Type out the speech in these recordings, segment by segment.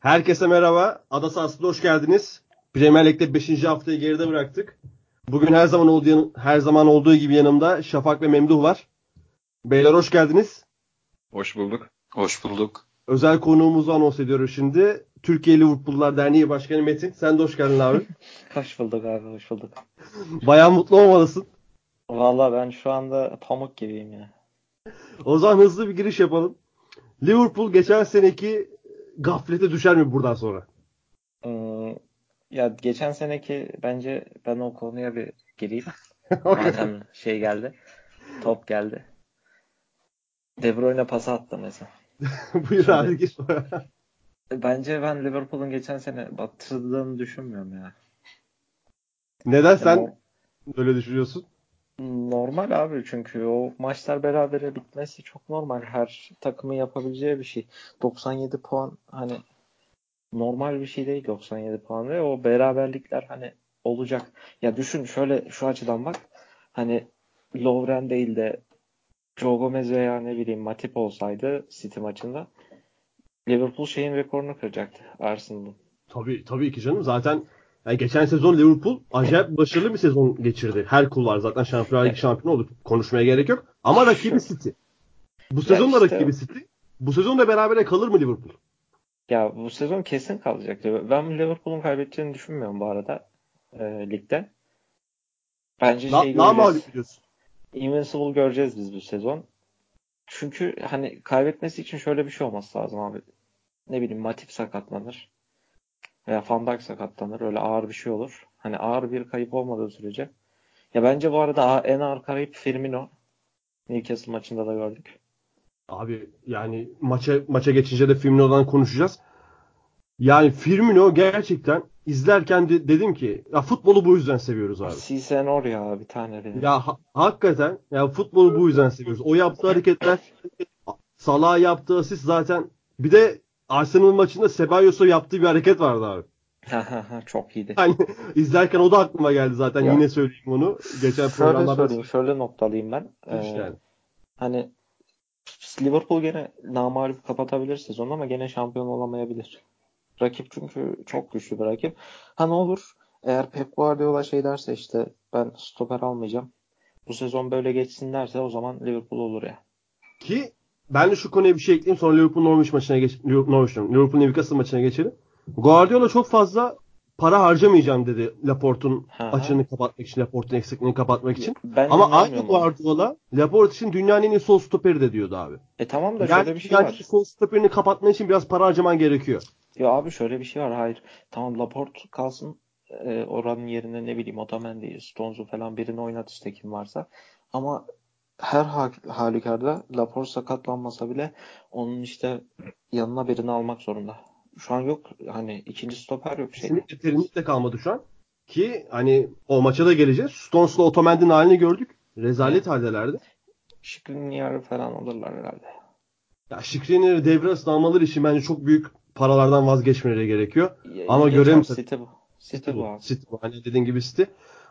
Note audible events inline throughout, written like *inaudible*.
Herkese merhaba. Ada sahasında hoş geldiniz. Premier Lig'de 5. haftayı geride bıraktık. Bugün her zaman olduğu her zaman olduğu gibi yanımda Şafak ve Memduh var. Beyler hoş geldiniz. Hoş bulduk. Hoş bulduk. Özel konuğumuzu anons ediyoruz şimdi. Türkiye Liverpool'lar Derneği Başkanı Metin. Sen de hoş geldin abi. *laughs* hoş bulduk abi, hoş bulduk. Bayağı mutlu olmalısın. Valla ben şu anda pamuk gibiyim ya. O zaman hızlı bir giriş yapalım. Liverpool geçen seneki gaflete düşer mi buradan sonra? Hmm, ya geçen seneki bence ben o konuya bir gireyim. *laughs* Madem şey geldi. Top geldi. De Bruyne pası attı mesela. *laughs* Buyur Şimdi, abi gir. *laughs* bence ben Liverpool'un geçen sene batırdığını düşünmüyorum ya. Neden sen yani, öyle düşünüyorsun? Normal abi çünkü o maçlar berabere bitmesi çok normal. Her takımın yapabileceği bir şey. 97 puan hani normal bir şey değil 97 puan ve o beraberlikler hani olacak. Ya düşün şöyle şu açıdan bak. Hani Lovren değil de Joe Gomez veya ne bileyim Matip olsaydı City maçında Liverpool şeyin rekorunu kıracaktı Arsenal'ın. Tabii tabii ki canım. Zaten yani geçen sezon Liverpool acayip başarılı bir sezon geçirdi. Her kulvar zaten Şampiyonlar Ligi şampiyonu oldu. Konuşmaya gerek yok. Ama rakibi *laughs* City. Bu sezon da işte, rakibi City. Bu sezon da berabere kalır mı Liverpool? Ya bu sezon kesin kalacak. Ben Liverpool'un kaybedeceğini düşünmüyorum bu arada e, ligde. Bence Na, şey göreceğiz. Invincible göreceğiz biz bu sezon. Çünkü hani kaybetmesi için şöyle bir şey olması lazım abi. Ne bileyim Matip sakatlanır veya Van Dijk sakatlanır. Öyle ağır bir şey olur. Hani ağır bir kayıp olmadığı sürece. Ya bence bu arada en ağır kayıp Firmino. Newcastle maçında da gördük. Abi yani maça maça geçince de Firmino'dan konuşacağız. Yani Firmino gerçekten izlerken de dedim ki ya futbolu bu yüzden seviyoruz abi. Sisenor ya bir tane benim. Ya ha- hakikaten ya futbolu bu yüzden seviyoruz. O yaptığı hareketler Salah yaptığı asist zaten bir de Arsenal maçında Cebalos'a yaptığı bir hareket vardı abi. Çok iyiydi. Hani *laughs* izlerken o da aklıma geldi zaten. Ya. Yine söyleyeyim onu. Geçen şöyle söyleyeyim, şöyle noktalayayım ben. Ee, yani. Hani Liverpool gene namalip kapatabilir sezonu ama gene şampiyon olamayabilir. Rakip çünkü çok güçlü bir rakip. Ha ne olur eğer Pep Guardiola şey derse işte ben stoper almayacağım. Bu sezon böyle geçsin derse o zaman Liverpool olur ya. Ki ben de şu konuya bir şey ekleyeyim sonra Liverpool Norwich maçına geç Norwich Liverpool Newcastle maçına geçelim. Guardiola çok fazla para harcamayacağım dedi Laporte'un açığını kapatmak için, Laporte'un eksikliğini kapatmak için. Ben Ama aynı Guardiola Laporte için dünyanın en iyi sol stoperi de diyordu abi. E tamam da yani şöyle bir şey yani var. sol stoperini kapatmak için biraz para harcaman gerekiyor. Ya abi şöyle bir şey var. Hayır. Tamam Laporte kalsın e, oranın yerine ne bileyim Otamendi, Stones'u falan birini oynat işte kim varsa. Ama her halükarda Laporte sakatlanmasa bile onun işte yanına birini almak zorunda. Şu an yok hani ikinci stoper yok. Şey. Terimlik de kalmadı şu an. Ki hani o maça da geleceğiz. Stones'la Otamendi'nin halini gördük. Rezalet evet. haldelerdi. Skriniar'ı falan alırlar herhalde. Ya Skriniar'ı devre arasında almaları için bence çok büyük paralardan vazgeçmeleri gerekiyor. Ya, Ama görelim. City bu. City bu. City bu. Hani dediğin gibi City.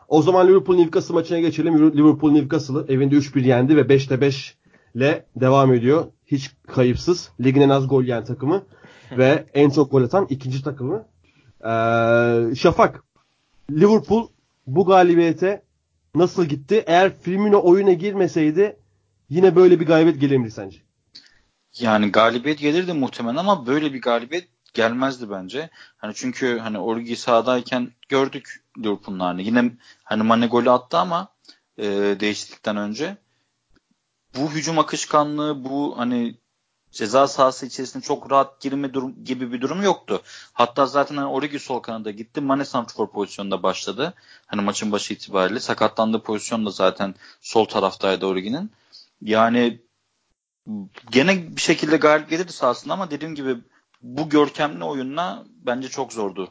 O zaman Liverpool Newcastle maçına geçelim. Liverpool Newcastle'ı evinde 3-1 yendi ve 5'te 5 ile devam ediyor. Hiç kayıpsız. Ligin en az gol yiyen takımı *laughs* ve en çok gol atan ikinci takımı. Ee, Şafak, Liverpool bu galibiyete nasıl gitti? Eğer Firmino oyuna girmeseydi yine böyle bir galibiyet gelir mi sence? Yani galibiyet gelirdi muhtemelen ama böyle bir galibiyet gelmezdi bence. Hani çünkü hani Origi sahadayken gördük Liverpool'un. Yine hani Mane golü attı ama e, değişiklikten önce. Bu hücum akışkanlığı, bu hani ceza sahası içerisinde çok rahat girme durum, gibi bir durum yoktu. Hatta zaten hani Origi sol kanada gitti. Mane santrfor pozisyonunda başladı. Hani maçın başı itibariyle. Sakatlandığı pozisyon da zaten sol taraftaydı Origi'nin. Yani gene bir şekilde galip gelirdi sahasında ama dediğim gibi bu görkemli oyunla bence çok zordu.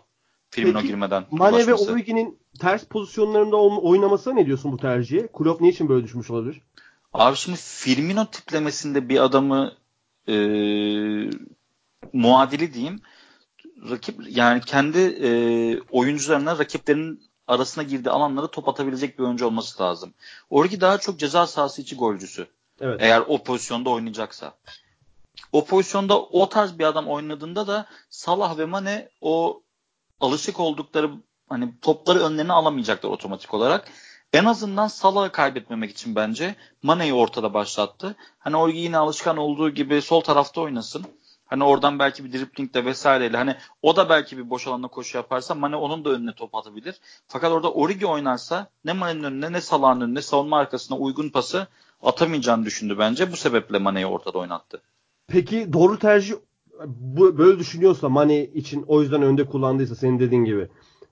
Firmino Peki, girmeden. Mane ve Origi'nin ters pozisyonlarında oynamasına ne diyorsun bu tercihe? Klopp niçin böyle düşmüş olabilir? Abi şimdi Firmino tiplemesinde bir adamı e, muadili diyeyim rakip yani kendi e, oyuncularına rakiplerin arasına girdiği alanlara top atabilecek bir oyuncu olması lazım. Origi daha çok ceza sahası içi golcüsü. Evet. Eğer o pozisyonda oynayacaksa. O pozisyonda o tarz bir adam oynadığında da Salah ve Mane o alışık oldukları hani topları önlerine alamayacaklar otomatik olarak. En azından Salah'ı kaybetmemek için bence Mane'yi ortada başlattı. Hani Orgi yine alışkan olduğu gibi sol tarafta oynasın. Hani oradan belki bir driplingle vesaireyle hani o da belki bir boş alanda koşu yaparsa Mane onun da önüne top atabilir. Fakat orada Origi oynarsa ne Mane'nin önüne ne Salah'ın önüne savunma arkasına uygun pası atamayacağını düşündü bence. Bu sebeple Mane'yi ortada oynattı. Peki doğru tercih bu, böyle düşünüyorsa Mane için o yüzden önde kullandıysa senin dediğin gibi.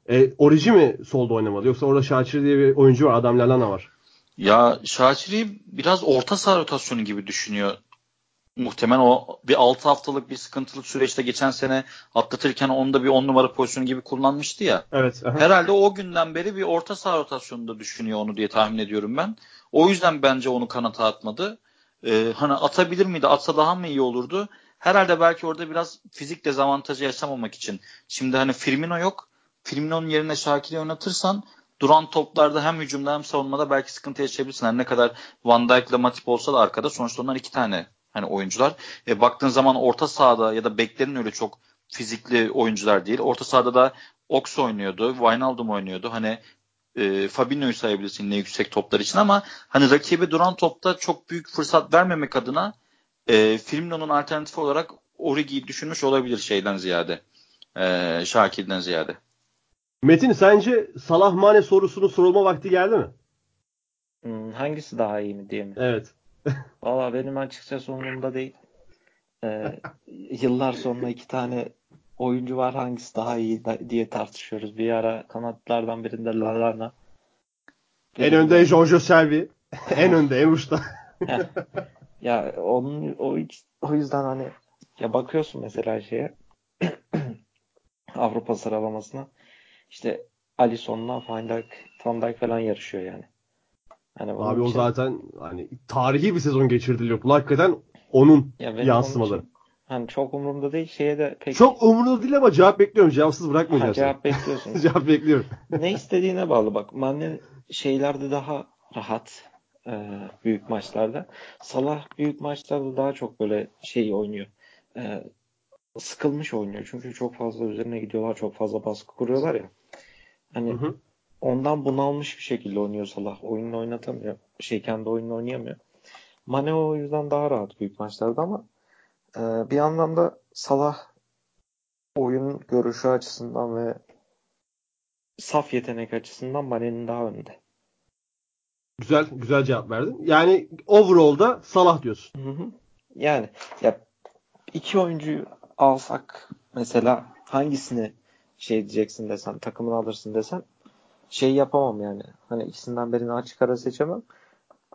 E, Origi mi solda oynamalı yoksa orada Şaçır diye bir oyuncu var adam Lallana var. Ya Şaçır'ı biraz orta saha rotasyonu gibi düşünüyor. Muhtemelen o bir 6 haftalık bir sıkıntılı süreçte geçen sene atlatırken onu da bir 10 numara pozisyonu gibi kullanmıştı ya. Evet. Aha. Herhalde o günden beri bir orta saha rotasyonunda düşünüyor onu diye tahmin ediyorum ben. O yüzden bence onu kanata atmadı. Ee, hani atabilir miydi? Atsa daha mı iyi olurdu? Herhalde belki orada biraz fizik dezavantajı yaşamamak için. Şimdi hani Firmino yok. Firmino'nun yerine Şakir'i oynatırsan duran toplarda hem hücumda hem savunmada belki sıkıntı yaşayabilirsin. Hani ne kadar Van Dijk ile Matip olsa da arkada sonuçta onlar iki tane hani oyuncular. E, baktığın zaman orta sahada ya da beklerin öyle çok fizikli oyuncular değil. Orta sahada da Ox oynuyordu, Wijnaldum oynuyordu. Hani e, Fabinho'yu sayabilirsin ne yüksek toplar için ama hani rakibe duran topta çok büyük fırsat vermemek adına e, Firmino'nun alternatifi olarak Origi'yi düşünmüş olabilir şeyden ziyade. E, Şakir'den ziyade. Metin sence Salah Mane sorusunun sorulma vakti geldi mi? Hmm, hangisi daha iyi mi diye mi? Evet. Valla benim açıkçası umurumda değil. Ee, yıllar sonra iki tane oyuncu var hangisi daha iyi diye tartışıyoruz. Bir ara kanatlardan birinde Lallana. En önde Giorgio Selvi. *laughs* en önde en uçta. *laughs* ya onun o, o yüzden hani ya bakıyorsun mesela şeye *clears throat* Avrupa sıralamasına işte Alisson'la Van Dijk, Van Dijk falan yarışıyor yani. Hani Abi o için... zaten hani tarihi bir sezon geçirdi Liverpool. Hakikaten onun ya yansımaları. Için, hani çok umurumda değil. Şeye de pek... Çok umurumda değil ama cevap bekliyorum. Cevapsız bırakmayacağım. cevap bekliyorsun. *laughs* cevap bekliyorum. ne istediğine bağlı bak. Mane şeylerde daha rahat e, büyük maçlarda. Salah büyük maçlarda daha çok böyle şey oynuyor. E, sıkılmış oynuyor. Çünkü çok fazla üzerine gidiyorlar. Çok fazla baskı kuruyorlar ya. Hani hı hı. ondan bunalmış bir şekilde oynuyor Salah. Oyununu oynatamıyor. Şey kendi oyununu oynayamıyor. Mane o yüzden daha rahat büyük maçlarda ama e, bir yandan da Salah oyun görüşü açısından ve saf yetenek açısından Mane'nin daha önde. Güzel güzel cevap verdin. Yani overall'da Salah diyorsun. Hı hı. Yani ya iki oyuncuyu alsak mesela hangisini şey diyeceksin desen takımını alırsın desen şey yapamam yani. Hani ikisinden birini açık ara seçemem.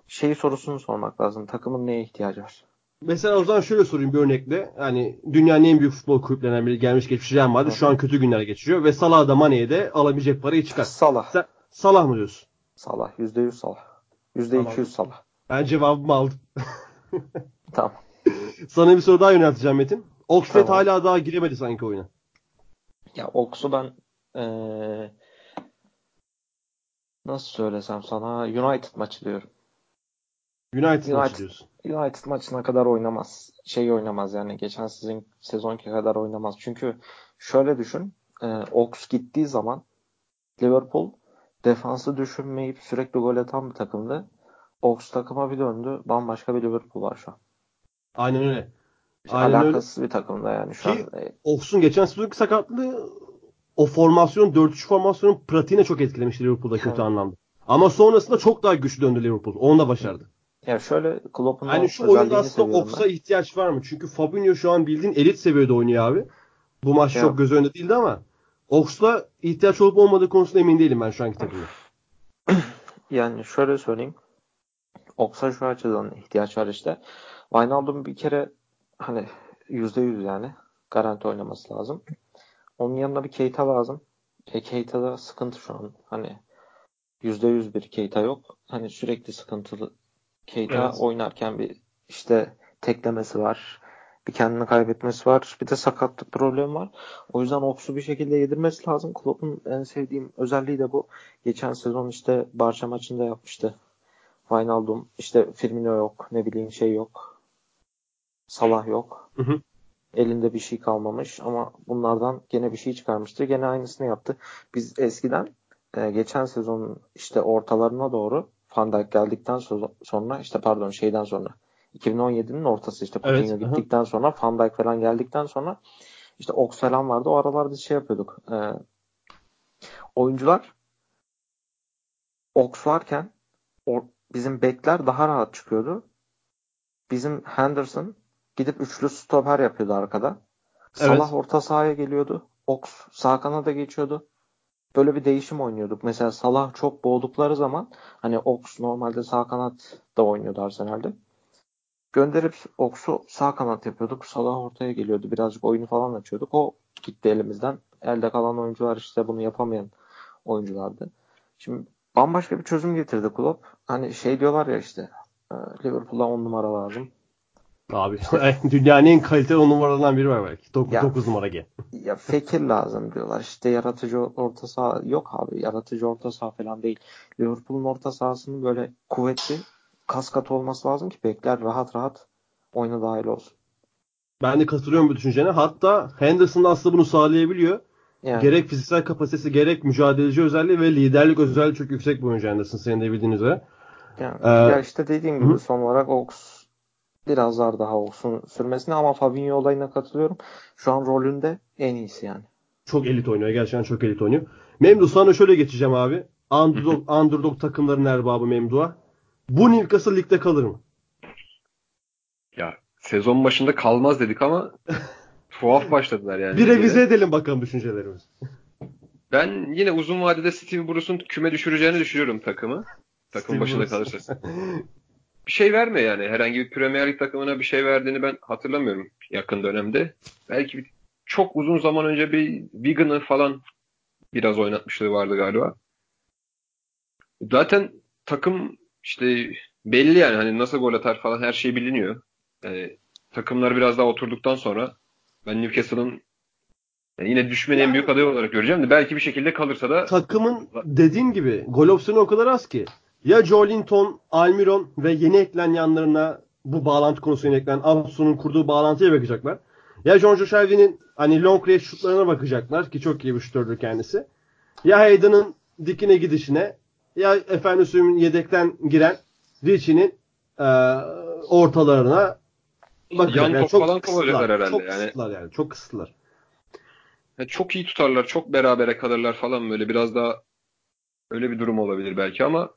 Şey sorusunu sormak lazım. Takımın neye ihtiyacı var? Mesela o zaman şöyle sorayım bir örnekle. Hani dünyanın en büyük futbol kulüplerinden biri gelmiş geçmiş Real Madrid. Şu an kötü günler geçiriyor ve Salah da Mane'ye de alabilecek parayı çıkar. Salah. Sen, Salah mı diyorsun? Salah. %100 Salah. %200 tamam. Salah. Ben cevabımı aldım. *laughs* tamam. Sana bir soru daha yönelteceğim Metin. Oxford tamam. hala daha giremedi sanki oyuna. Ya Ox'u ben ee, nasıl söylesem sana United maçı diyorum. United, United maçı diyorsun. United maçına kadar oynamaz. Şey oynamaz yani geçen sizin sezonki kadar oynamaz. Çünkü şöyle düşün. E, Ox gittiği zaman Liverpool defansı düşünmeyip sürekli gol atan bir takımdı. Ox takıma bir döndü. Bambaşka bir Liverpool var şu an. Aynen öyle. Aynen alakasız öyle. bir takımda yani şu Ki, an. Ox'un geçen sezonki sakatlığı o formasyon 4-3 formasyonun pratiğine çok etkilemişti Liverpool'da kötü anlamda. Ama sonrasında çok daha güçlü döndü Liverpool. Onu da başardı. Ya şöyle Klopp'un Yani şu oyunda aslında Ox'a ihtiyaç var mı? Çünkü Fabinho şu an bildiğin elit seviyede oynuyor abi. Bu maç ya. çok göz önünde değildi ama Ox'la ihtiyaç olup olmadığı konusunda emin değilim ben şu anki takımda. *clears throat* yani şöyle söyleyeyim. Ox'a şu açıdan ihtiyaç var işte. Wijnaldum bir kere hani %100 yani garanti oynaması lazım. Onun yanında bir Keita lazım. E, Keita'da sıkıntı şu an. Hani %100 bir Keita yok. Hani sürekli sıkıntılı. Keita evet. oynarken bir işte teklemesi var. Bir kendini kaybetmesi var. Bir de sakatlık problemi var. O yüzden Ox'u bir şekilde yedirmesi lazım. Klopp'un en sevdiğim özelliği de bu. Geçen sezon işte Barça maçında yapmıştı. Wijnaldum işte Firmino yok. Ne bileyim şey yok. Salah yok. Hı hı. Elinde bir şey kalmamış ama bunlardan gene bir şey çıkarmıştı. Gene aynısını yaptı. Biz eskiden e, geçen sezonun işte ortalarına doğru Van Dijk geldikten so- sonra işte pardon şeyden sonra 2017'nin ortası işte Evet, Coutinho aha. gittikten sonra Van Dijk falan geldikten sonra işte Ox falan vardı. O aralarda şey yapıyorduk. E, oyuncular Ox varken o, bizim bekler daha rahat çıkıyordu. Bizim Henderson gidip üçlü stoper yapıyordu arkada. Evet. Salah orta sahaya geliyordu. Ox sağ kanada geçiyordu. Böyle bir değişim oynuyorduk. Mesela Salah çok boğdukları zaman hani Ox normalde sağ kanat da oynuyordu Arsenal'de. Gönderip Ox'u sağ kanat yapıyorduk. Salah ortaya geliyordu. Birazcık oyunu falan açıyorduk. O gitti elimizden. Elde kalan oyuncular işte bunu yapamayan oyunculardı. Şimdi bambaşka bir çözüm getirdi Klopp. Hani şey diyorlar ya işte e, Liverpool'a 10 numara lazım. Abi *laughs* dünyanın en kaliteli on numaralarından biri var belki. 9, Ya. 9 numara G. Ya fikir lazım diyorlar. İşte yaratıcı orta saha yok abi. Yaratıcı orta saha falan değil. Liverpool'un orta sahasının böyle kuvvetli kas katı olması lazım ki bekler rahat rahat oyuna dahil olsun. Ben de katılıyorum bu düşüncene. Hatta Henderson da aslında bunu sağlayabiliyor. Yani Gerek fiziksel kapasitesi gerek mücadeleci özelliği ve liderlik özelliği çok yüksek bir oyuncu Henderson senin de bildiğin üzere. Yani, Ee, ya işte dediğim gibi hı. son olarak Ox biraz zar daha Ox'un sürmesine ama Fabinho olayına katılıyorum. Şu an rolünde en iyisi yani. Çok elit oynuyor. Gerçekten çok elit oynuyor. Memdu sana şöyle geçeceğim abi. Underdog, *laughs* underdog takımların erbabı Memdu'a. Bu Newcastle ligde kalır mı? Ya sezon başında kalmaz dedik ama *laughs* tuhaf başladılar yani. Bir revize edelim bakalım düşüncelerimizi. Ben yine uzun vadede Steve Bruce'un küme düşüreceğini düşünüyorum takımı. Takım Steve başında Bruce. kalırsa. *laughs* Bir şey verme yani. Herhangi bir Premier Lig takımına bir şey verdiğini ben hatırlamıyorum yakın dönemde. Belki bir, çok uzun zaman önce bir Wigan'ı falan biraz oynatmışlığı vardı galiba. Zaten takım işte belli yani hani nasıl gol atar falan her şey biliniyor. Yani takımlar biraz daha oturduktan sonra ben Newcastle'ın yani yine düşmenin en büyük adayı olarak göreceğim de belki bir şekilde kalırsa da Takımın dediğim gibi gol opsiyonu o kadar az ki. Ya Jolinton, Almiron ve yeni eklenen yanlarına bu bağlantı konusuna yeni eklenen Absu'nun kurduğu bağlantıya bakacaklar. Ya John Joe hani long range şutlarına bakacaklar ki çok iyi bir şutördür kendisi. Ya Hayden'ın dikine gidişine ya efendim söyleyeyim yedekten giren Richie'nin e, ortalarına bakacaklar. Yan top çok falan kovalayacaklar herhalde Çok yani. kısıtlılar yani. Çok kısıtlılar. Ya çok iyi tutarlar, çok berabere kalırlar falan böyle biraz daha öyle bir durum olabilir belki ama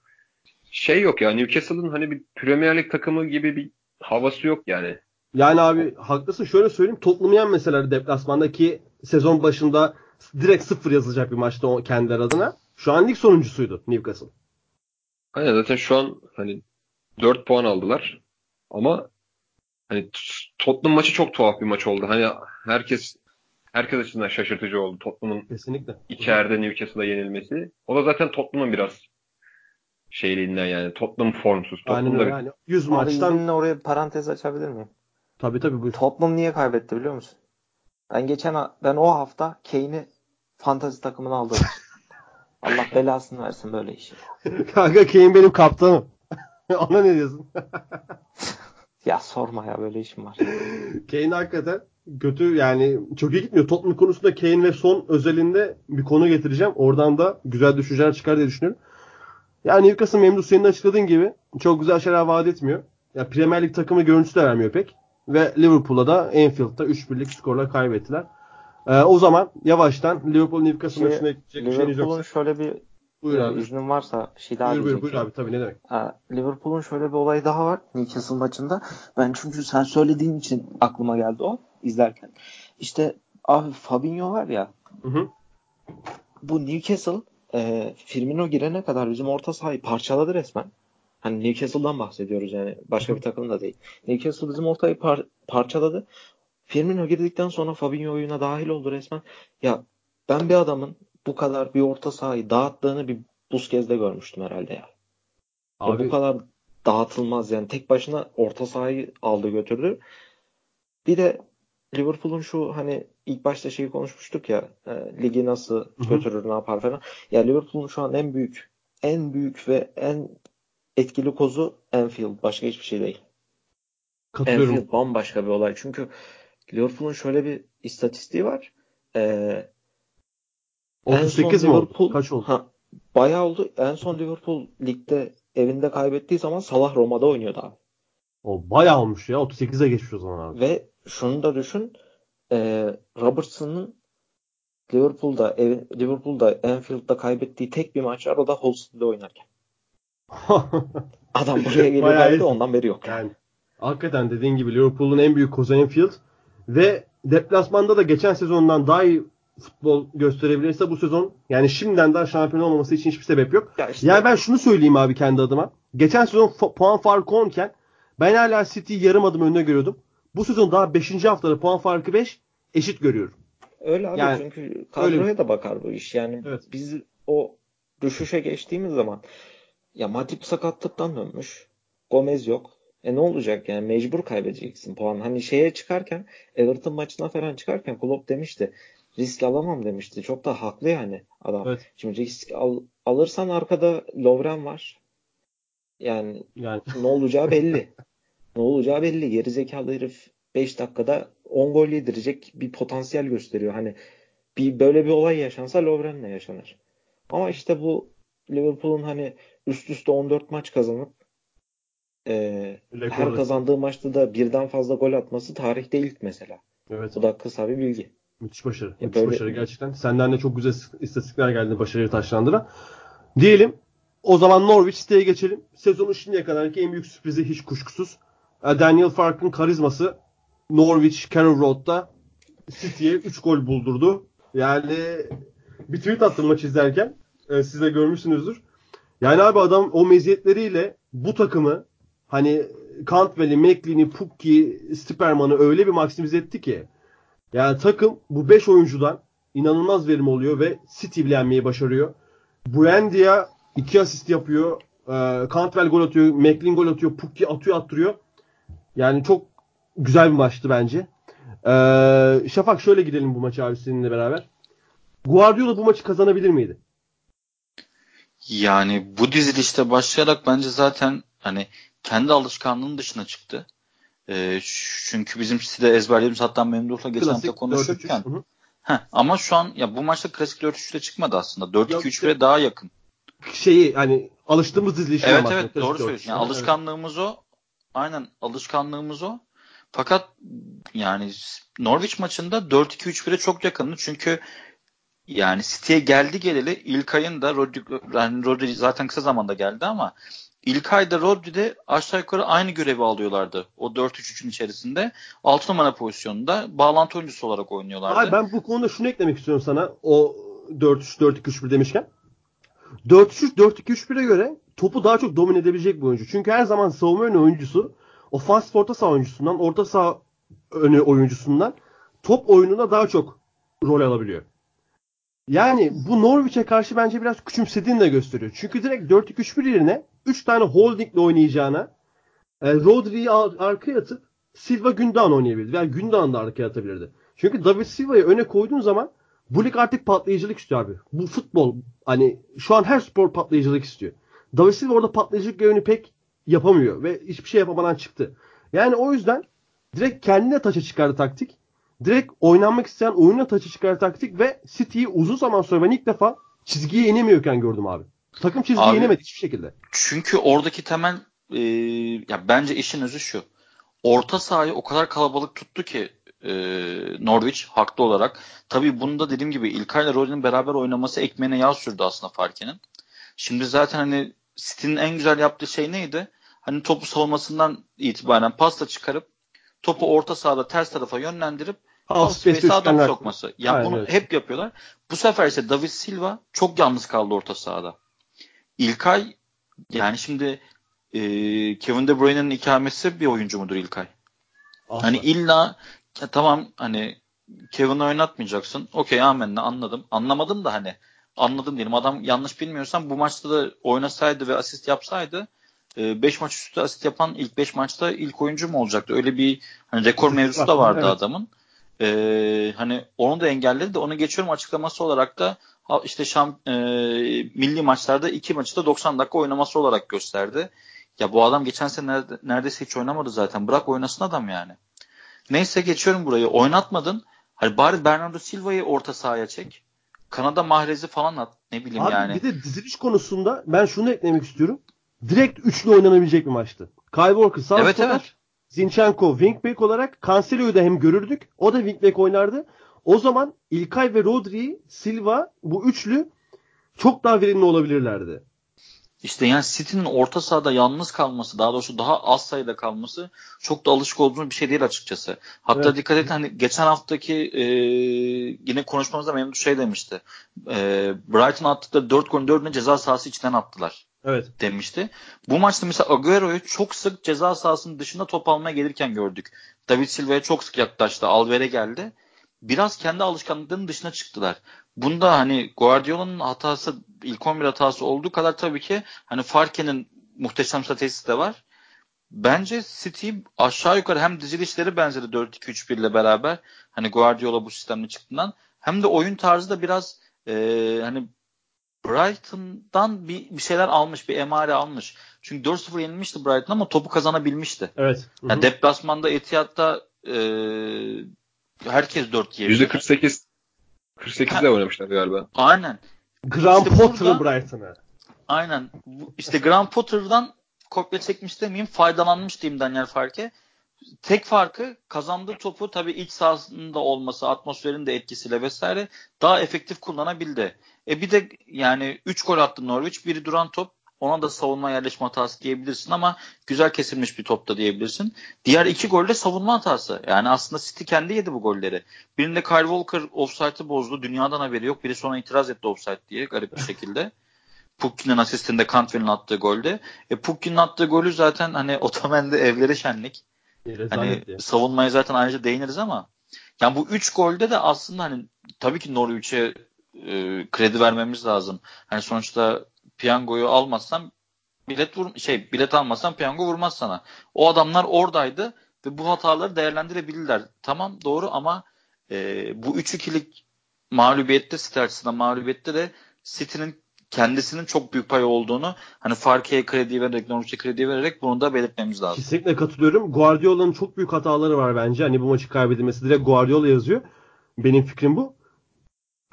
şey yok ya Newcastle'ın hani bir Premier Lig takımı gibi bir havası yok yani. Yani abi haklısın. Şöyle söyleyeyim. Tottenham'ı yenmeseler deplasmandaki sezon başında direkt sıfır yazılacak bir maçta o kendileri adına. Şu an lig sonuncusuydu Newcastle. Aynen zaten şu an hani 4 puan aldılar ama hani Tottenham maçı çok tuhaf bir maç oldu. Hani herkes herkes açısından şaşırtıcı oldu Tottenham'ın Kesinlikle. içeride Newcastle'a yenilmesi. O da zaten Tottenham'ın biraz şeyliğinden yani Tottenham formsuz. Aynen Tottenham'da öyle. Yani 100 Abi maçtan izninle oraya parantez açabilir miyim? tabii tabii buyur. Tottenham niye kaybetti biliyor musun? Ben geçen ben o hafta Kane'i fantazi takımına aldım. *laughs* Allah belasını versin böyle işi. Kanka Kane benim kaptanım. *laughs* Ona ne diyorsun? *laughs* Ya sorma ya böyle işim var. Kane hakikaten kötü yani çok iyi gitmiyor. Tottenham konusunda Kane ve Son özelinde bir konu getireceğim. Oradan da güzel düşünceler çıkar diye düşünüyorum. Yani Newcastle memnun senin açıkladığın gibi çok güzel şeyler vaat etmiyor. Ya Premier Lig takımı görüntüsü de vermiyor pek. Ve Liverpool'a da Anfield'da 3-1'lik skorla kaybettiler. Ee, o zaman yavaştan Liverpool Newcastle Şey, maçına gidecek bir şeyiniz Liverpool'un yoksa. şöyle bir Buyur e, abi. iznin varsa şey daha Buyur buyur, buyur abi tabii ne demek. Liverpool'un şöyle bir olayı daha var Newcastle maçında. Ben çünkü sen söylediğin için aklıma geldi o izlerken. İşte abi Fabinho var ya Hı hı. bu Newcastle e, Firmino girene kadar bizim orta sahayı parçaladı resmen. Hani Newcastle'dan bahsediyoruz yani. Başka bir takım da değil. Newcastle bizim ortayı par- parçaladı. Firmino girdikten sonra Fabinho oyuna dahil oldu resmen. Ya ben bir adamın bu kadar bir orta sahayı dağıttığını bir Busquets'de görmüştüm herhalde ya. Abi bu kadar dağıtılmaz yani. Tek başına orta sahayı aldı götürdü. Bir de Liverpool'un şu hani ilk başta şeyi konuşmuştuk ya e, ligi nasıl hı. götürür ne yapar falan. Ya Liverpool'un şu an en büyük en büyük ve en etkili kozu Anfield. Başka hiçbir şey değil. Katılıyorum. Anfield bambaşka bir olay. Çünkü Liverpool'un şöyle bir istatistiği var. Ee, en son 38 mi oldu? Kaç oldu? Ha, bayağı oldu. En son Liverpool ligde evinde kaybettiği zaman Salah Roma'da oynuyordu abi. O bayağı olmuş ya. 38'e geçmiş o zaman abi. Ve şunu da düşün. E, Robertson'ın Liverpool'da Liverpool'da Anfield'da kaybettiği tek bir maç var. O da City'de oynarken. *laughs* Adam buraya geliyor Bayağı geldi iyi. ondan beri yok. Yani hakikaten dediğin gibi Liverpool'un en büyük kozu Anfield ve deplasmanda da geçen sezondan daha iyi futbol gösterebilirse bu sezon yani şimdiden daha şampiyon olmaması için hiçbir sebep yok. Ya işte Yani ben şunu söyleyeyim abi kendi adıma. Geçen sezon puan farkı 10 iken ben hala City'yi yarım adım önüne görüyordum. Bu sezon daha 5. haftada puan farkı 5 eşit görüyorum. Öyle abi Yani çünkü kadroya da bakar bu iş. Yani Evet. biz o düşüşe geçtiğimiz zaman ya Matip sakatlıktan dönmüş. Gomez yok. E ne olacak yani mecbur kaybedeceksin puan. Hani şeye çıkarken Everton maçına falan çıkarken Klopp demişti. Risk alamam demişti. Çok da haklı yani adam. Evet. Şimdi risk al- alırsan arkada Lovren var. Yani Yani ne olacağı belli. ne olacağı belli. Gerizekalı herif 5 dakikada 10 gol yedirecek bir potansiyel gösteriyor. Hani bir böyle bir olay yaşansa Lovren'le yaşanır. Ama işte bu Liverpool'un hani üst üste 14 maç kazanıp e, her kazandığı maçta da birden fazla gol atması tarihte ilk mesela. evet. Bu da kısa bir bilgi. Müthiş başarı. Ya Müthiş böyle- başarı gerçekten. Senden de çok güzel istatistikler geldi başarıyı taşlandıran. Diyelim o zaman Norwich City'ye geçelim. Sezonun şimdiye kadarki en büyük sürprizi hiç kuşkusuz. E, Daniel Fark'ın karizması Norwich Carrow Road'da City'ye 3 gol buldurdu. Yani bir tweet attım maç izlerken. E, siz de görmüşsünüzdür. Yani abi adam o meziyetleriyle bu takımı hani Cantwell'i, McLean'i, Pukki, Stiperman'ı öyle bir maksimize etti ki yani takım bu 5 oyuncudan inanılmaz verim oluyor ve City bile yenmeyi başarıyor. Buendia 2 asist yapıyor. E, Cantwell gol atıyor. McLean gol atıyor. Pukki atıyor attırıyor. Yani çok güzel bir maçtı bence. E, Şafak şöyle gidelim bu maça abi seninle beraber. Guardiola bu maçı kazanabilir miydi? Yani bu dizilişte başlayarak bence zaten hani kendi alışkanlığının dışına çıktı. Ee, çünkü bizim City'de ezberlediğimiz hatta Memduh'la geçen hafta konuşurken 4-3-3. Hı hı. Heh, ama şu an ya bu maçta klasik 4-3'le çıkmadı aslında. Yok 4-2-3'e işte- daha yakın. Şeyi hani alıştığımız dizilişten Evet bahsediyorum. evet doğru söylüyorsun. Yani 4-3. Evet. alışkanlığımız o. Aynen alışkanlığımız o. Fakat yani Norwich maçında 4-2-3-1'e çok yakındı. Çünkü yani City'ye geldi geleli İlkay'ın da Rodri, yani Rodri zaten kısa zamanda geldi ama İlkay da Rodri de aşağı yukarı aynı görevi alıyorlardı. O 4-3-3'ün içerisinde 6 numara pozisyonunda bağlantı oyuncusu olarak oynuyorlardı. Abi ben bu konuda şunu eklemek istiyorum sana. O 4-3-4-2-3-1 demişken. 4-3-4-2-3-1'e göre topu daha çok domine edebilecek bir oyuncu. Çünkü her zaman savunma önü oyuncusu ofansif orta saha oyuncusundan, orta saha önü oyuncusundan top oyununa daha çok rol alabiliyor. Yani bu Norwich'e karşı bence biraz küçümsediğini de gösteriyor. Çünkü direkt 4-2-3-1 yerine 3 tane holdingle oynayacağına e, Rodri'yi ar- arkaya atıp Silva Gündoğan oynayabilirdi. Veya Gündoğan da arkaya atabilirdi. Çünkü David Silva'yı öne koyduğun zaman bu lig artık patlayıcılık istiyor abi. Bu futbol hani şu an her spor patlayıcılık istiyor. David Silva orada patlayıcılık görevini pek yapamıyor ve hiçbir şey yapamadan çıktı. Yani o yüzden direkt kendine taça çıkardı taktik. Direkt oynanmak isteyen oyuna taça çıkardı taktik ve City'yi uzun zaman sonra ben ilk defa çizgiye inemiyorken gördüm abi. Takım çizgiye Abi- inemedi hiçbir şekilde. Çünkü oradaki temel e, ya bence işin özü şu. Orta sahayı o kadar kalabalık tuttu ki e, Norwich haklı olarak. Tabii bunu da dediğim gibi İlkay ile Rodri'nin beraber oynaması ekmeğine yağ sürdü aslında Farke'nin. Şimdi zaten hani City'nin en güzel yaptığı şey neydi? Hani topu savunmasından itibaren pasla çıkarıp topu orta sahada ters tarafa yönlendirip Half adam üçgenler- sokması. Yani Aynen bunu öyle. hep yapıyorlar. Bu sefer ise David Silva çok yalnız kaldı orta sahada. İlkay yani şimdi e, Kevin De Bruyne'nin ikamesi bir oyuncu mudur İlkay? Asla. Hani illa ya tamam hani Kevin'i oynatmayacaksın. Okey amenna anladım. Anlamadım da hani anladım diyelim. Adam yanlış bilmiyorsam bu maçta da oynasaydı ve asist yapsaydı 5 maç üstü asist yapan ilk 5 maçta ilk oyuncu mu olacaktı? Öyle bir hani rekor mevzusu da vardı Evet. adamın. Ee, hani onu da engelledi de onu geçiyorum açıklaması olarak da işte şam, e, milli maçlarda iki maçı da 90 dakika oynaması olarak gösterdi. Ya bu adam geçen sene nerede, neredeyse hiç oynamadı zaten. Bırak oynasın adam yani. Neyse geçiyorum burayı. Oynatmadın. Hani bari Bernardo Silva'yı orta sahaya çek. Kanada Mahrez'i falan at. Ne bileyim Abi yani. bir de diziliş konusunda ben şunu eklemek istiyorum. Direkt üçlü oynanabilecek bir maçtı. Kyle Walker sağ Evet, stoper, evet. Zinchenko wingback olarak Cancelo'yu da hem görürdük. O da wingback oynardı. O zaman İlkay ve Rodri, Silva bu üçlü çok daha verimli olabilirlerdi. İşte yani City'nin orta sahada yalnız kalması, daha doğrusu daha az sayıda kalması çok da alışık olduğumuz bir şey değil açıkçası. Hatta Evet. dikkat et hani geçen haftaki e, yine konuşmamızda Memduh şey demişti. E, Brighton attıkları 4 golün 4'ünü ceza sahası içinden attılar Evet. demişti. Bu maçta mesela Agüero'yu çok sık ceza sahasının dışında top almaya gelirken gördük. David Silva'ya çok sık yaklaştı. Alver'e geldi. Biraz kendi alışkanlıklarının dışına çıktılar. Bunda hani Guardiola'nın hatası ilk 11 hatası olduğu kadar tabii ki hani Farke'nin muhteşem stratejisi de var. Bence City aşağı yukarı hem dizilişleri benzeri 4-2-3-1 ile beraber hani Guardiola bu sistemle çıktığından hem de oyun tarzı da biraz e, hani Brighton'dan bir, bir şeyler almış, bir emare almış. Çünkü 4-0 yenilmişti Brighton ama topu kazanabilmişti. Evet. Hı hı. Yani deplasmanda Etihad'da e, herkes 4 yiyebilir. %48 48'de oynamışlar galiba. Aynen. Graham İşte Potter'ın burada- Brighton'ı. Aynen. Bu- İşte Graham Potter'dan kopya çekmiş demeyeyim faydalanmış diyeyim Daniel Farke. Tek farkı kazandığı topu tabii iç sahasında olması, atmosferin de etkisiyle vesaire daha efektif kullanabildi. E bir de yani 3 gol attı Norwich. Biri duran top. Ona da savunma yerleşme hatası diyebilirsin ama güzel kesilmiş bir top da diyebilirsin. Diğer iki gol de savunma hatası. Yani aslında City kendi yedi bu golleri. Birinde Kyle Walker offside'ı bozdu. Dünyadan haberi yok. Biri sonra itiraz etti offside diye garip bir şekilde. *laughs* Pukki'nin asistinde Cantwell'in attığı golde. E Pukki'nin attığı golü zaten hani *laughs* Otamen'de evleri şenlik. Hani Rezalet ya. savunmaya zaten ayrıca değiniriz ama yani bu 3 golde de aslında hani tabii ki Norwich'e e, kredi vermemiz lazım. Hani sonuçta piyangoyu almazsan bilet vur şey bilet almazsan piyango vurmaz sana. O adamlar oradaydı ve bu hataları değerlendirebilirler. Tamam doğru ama e, bu 3-2'lik mağlubiyette City açısından mağlubiyette de City'nin kendisinin çok büyük payı olduğunu hani Farke'ye kredi vererek, Norwich'e kredi vererek bunu da belirtmemiz lazım. Kesinlikle katılıyorum. Guardiola'nın çok büyük hataları var bence. Hani bu maçı kaybedilmesi direkt Guardiola yazıyor. Benim fikrim bu.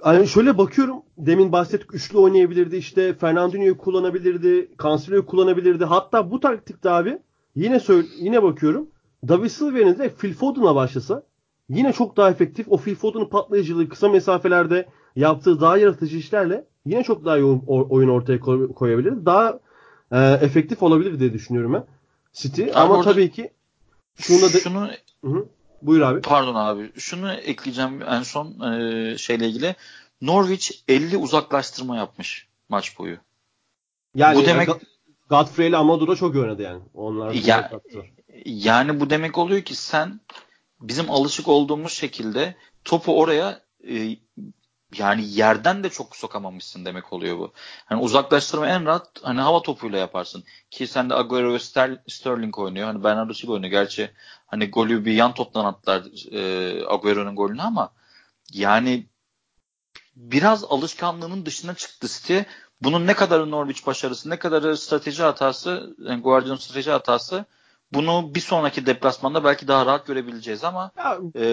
Hani şöyle bakıyorum. Demin bahsettik üçlü oynayabilirdi. işte Fernandinho'yu kullanabilirdi. Cancelo'yu kullanabilirdi. Hatta bu taktikte abi yine söyle, yine bakıyorum. David Silva'nın de Phil Foden'a başlasa yine çok daha efektif. O Phil Foden'ın patlayıcılığı kısa mesafelerde yaptığı daha yaratıcı işlerle yine çok daha iyi oyun, ortaya koy- koyabilirdi. Daha e, efektif olabilir diye düşünüyorum ben. City Abi ama orada- tabii ki şunu da Şunu Hı hı. Buyur abi. Pardon abi. Şunu ekleyeceğim en son e, şeyle ilgili. Norwich 50 uzaklaştırma yapmış maç boyu. Yani Bu demek- Godfrey ile Amadou da çok oynadı yani. Onlar Ya-. Yani bu demek oluyor ki sen bizim alışık olduğumuz şekilde topu oraya e, yani yerden de çok sokamamışsın demek oluyor bu. Hani uzaklaştırma en rahat hani hava topuyla yaparsın. Ki sen de Agüero ve Ster- Sterling oynuyor. Hani Bernardo Silva oynuyor. Gerçi hani golü bir yan toptan attılar e, Agüero'nun golünü ama yani biraz alışkanlığının dışına çıktı City. Bunun ne kadarı Norwich başarısı, ne kadarı strateji hatası, yani Guardiola'nın strateji hatası bunu bir sonraki deplasmanda belki daha rahat görebileceğiz ama Ya, e,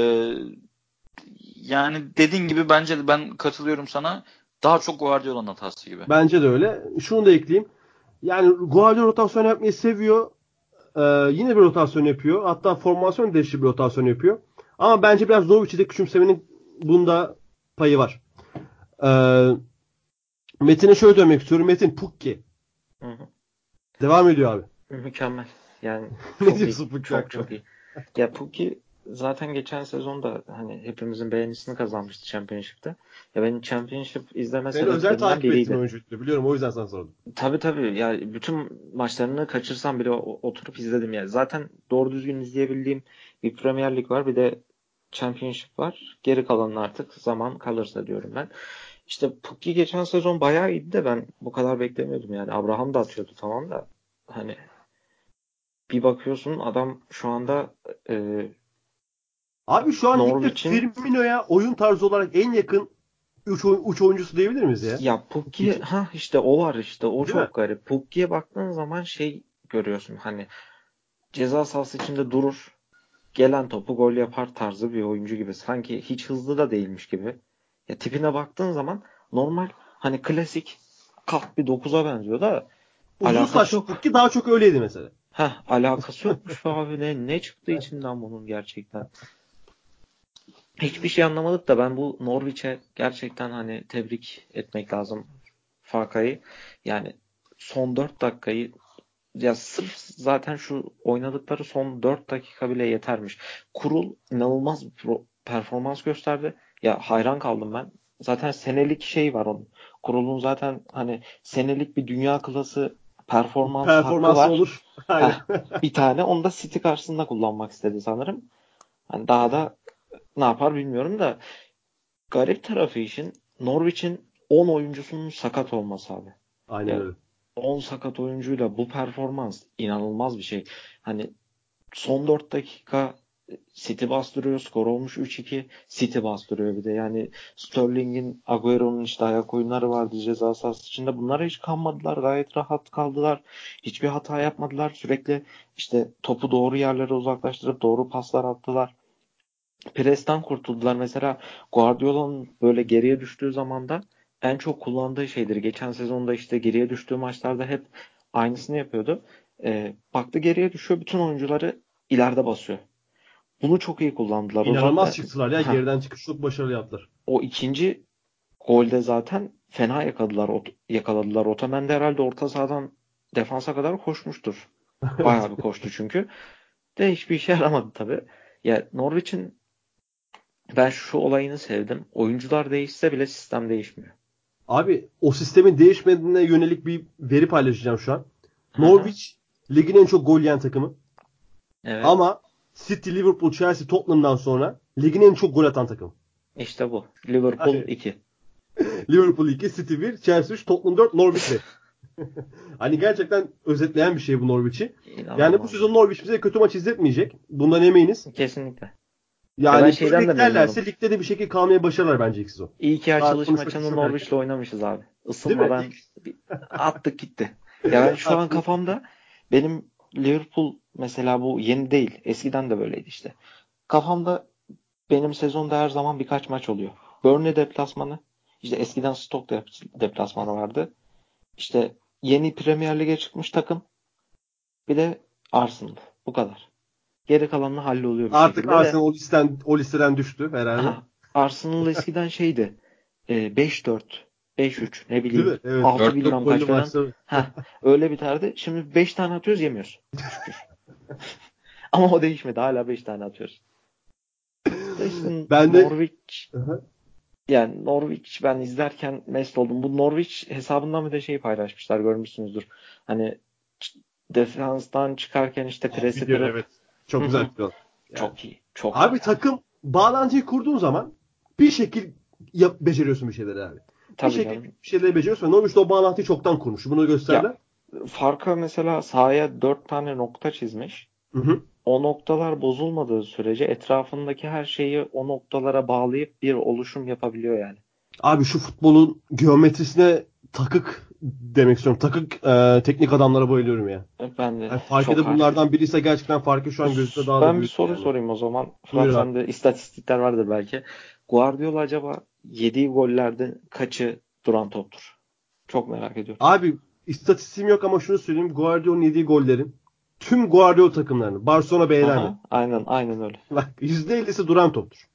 yani dediğin gibi bence de ben katılıyorum sana daha çok Guardiola'nın hatası gibi. bence de öyle. Şunu da ekleyeyim. Yani Guardiola rotasyon yapmayı seviyor. Ee, yine bir rotasyon yapıyor. Hatta formasyon değişikliği bir rotasyon yapıyor. Ama bence biraz Norwich'i de küçümsemenin bunda payı var. Ee, Metin'e şöyle dönmek istiyorum. Metin Pukki. Hı hı. Devam ediyor abi. Mükemmel. Yani *laughs* Ne çok iyi. diyorsun Çok çok iyi. Ya Pukki zaten geçen sezonda hani hepimizin beğenisini kazanmıştı Championship'te. Ya benim Championship izleme Seni özel takip biriydi. oyuncuydu. Biliyorum o yüzden sana sordum. Tabii tabii. Ya bütün maçlarını kaçırsam bile oturup izledim yani. Zaten doğru düzgün izleyebildiğim bir Premier Lig var, bir de Championship var. Geri kalanını artık zaman kalırsa diyorum ben. İşte Pukki geçen sezon bayağı iyiydi de ben bu kadar beklemiyordum yani. Abraham da atıyordu tamam da hani bir bakıyorsun adam şu anda e, Abi şu an ligde Norwich'in- Firmino'ya oyun tarzı olarak en yakın 3 uç oyuncusu diyebilir miyiz ya? ya Pukki ha işte o var işte o Değil çok mi? garip. Pukki'ye baktığın zaman şey görüyorsun. Hani ceza sahası içinde durur. Gelen topu gol yapar tarzı bir oyuncu gibi. Sanki hiç hızlı da değilmiş gibi. Ya tipine baktığın zaman normal hani klasik kalk bir 9'a benziyor da Uzun saçlı yok. ki daha çok öyleydi mesela. Heh, alakası yokmuş abi. Ne, ne çıktı içinden bunun gerçekten? Hiçbir şey anlamadık da ben bu Norwich'e gerçekten hani tebrik etmek lazım Faka'yı. Yani son 4 dakikayı ya sırf zaten şu oynadıkları son 4 dakika bile yetermiş. Kurul inanılmaz bir performans gösterdi. Ya hayran kaldım ben. Zaten senelik şey var onun. Kurulun zaten hani senelik bir dünya klası performans hakkı Performansı var. olur. Bir tane onu da City karşısında kullanmak istedi sanırım. Hani daha da ne yapar bilmiyorum da garip tarafı işin Norwich'in 10 oyuncusunun sakat olması abi. Aynen Evet. öyle. 10 sakat oyuncuyla bu performans inanılmaz bir şey. Hani son 4 dakika City bastırıyor. Skor olmuş 3-2. City bastırıyor bir de. Yani Sterling'in, Agüero'nun işte ayak oyunları vardı ceza sahası içinde. Bunlara hiç kanmadılar. Gayet rahat kaldılar. Hiçbir hata yapmadılar. Sürekli işte topu doğru yerlere uzaklaştırıp doğru paslar attılar. Presten kurtuldular. Mesela Guardiola'nın böyle geriye düştüğü zaman da en çok kullandığı şeydir. Geçen sezonda işte geriye düştüğü maçlarda hep aynısını yapıyordu. Ee, baktı geriye düşüyor. Bütün oyuncuları ileride basıyor. Bunu çok iyi kullandılar. İnanılmaz çıktılar ya. Ha. Geriden çıkış çok başarılı yaptılar. o ikinci golde zaten fena yakaladılar. Yakaladılar. Otamendi herhalde orta sahadan defansa kadar koşmuştur. *laughs* Bayağı bir koştu çünkü. De hiçbir işe yaramadı tabii. Ya Norwich'in ben şu olayını sevdim. Oyuncular değişse bile sistem değişmiyor. Abi o sistemin değişmediğine yönelik bir veri paylaşacağım şu an. Norwich ligin en çok gol yiyen takımı. Evet. Ama City, Liverpool, Chelsea, Tottenham'dan sonra ligin en çok gol atan takımı. İşte bu. Liverpool Aynen. 2. *laughs* Liverpool 2, City 1, Chelsea 3, Tottenham 4, Norwich 1. *laughs* hani gerçekten özetleyen bir şey bu Norwich'i. Yani bu sezon Norwich bize kötü maç izletmeyecek. Bundan eminiz. Kesinlikle. Yani ben ben şeyden de memnunum. ligde de bir şekilde kalmaya başarırlar bence ilk sezon. İyi ki açılış istemiyorum. Norwich'le oynamışız abi. Isınmadan attık gitti. Ya ben şu an kafamda benim Liverpool mesela bu yeni değil. Eskiden de böyleydi işte. Kafamda benim sezonda her zaman birkaç maç oluyor. Burnley deplasmanı. işte eskiden Stoke dep- deplasmanı vardı. İşte yeni Premier Lig'e çıkmış takım. Bir de Arsenal. Bu kadar. Geri kalanını halloluyor Artık. Arsenal o listeden, o listeden düştü herhalde. Aha, Arsenal eskiden şeydi. E, 5-4, 5-3 ne bileyim? Evet. 6 Dört bilmem dört kaç gollü falan. Heh, öyle biterdi. Şimdi 5 tane atıyoruz yemiyoruz. *laughs* Ama o değişmedi. Hala 5 tane atıyoruz. İşte *laughs* Ben de- Norwich Hı hı. yani Norwich ben izlerken mest oldum. Bu Norwich hesabından bir de şey paylaşmışlar görmüşsünüzdür. Hani defanstan çıkarken işte presi kırıp evet. Çok Hı hı. güzel video. çok iyi. Çok Abi iyi. takım bağlantıyı kurduğun zaman bir şekil yap, beceriyorsun bir şeyleri abi. Tabii bir şekil canım. bir şeyleri beceriyorsun. Norwich de o bağlantıyı çoktan kurmuş. Bunu gösterdiler. Farka mesela sahaya 4 tane nokta çizmiş. Hı hı. o noktalar bozulmadığı sürece etrafındaki her şeyi o noktalara bağlayıp bir oluşum yapabiliyor yani. Abi şu futbolun geometrisine takık demek istiyorum. Takık e, teknik adamlara bayılıyorum ya. Ben de Yani farkı da bunlardan biriyse gerçekten farkı şu an gözümde daha da Ben bir soru yani. sorayım o zaman. Fırat sende istatistikler vardır belki. Guardiola acaba yediği gollerde kaçı duran toptur? Çok merak ediyorum. Abi istatistiğim yok ama şunu söyleyeyim. Guardiola'nın yediği gollerin tüm Guardiola takımlarının Barcelona Aha, aynen aynen öyle. Bak %50'si duran toptur.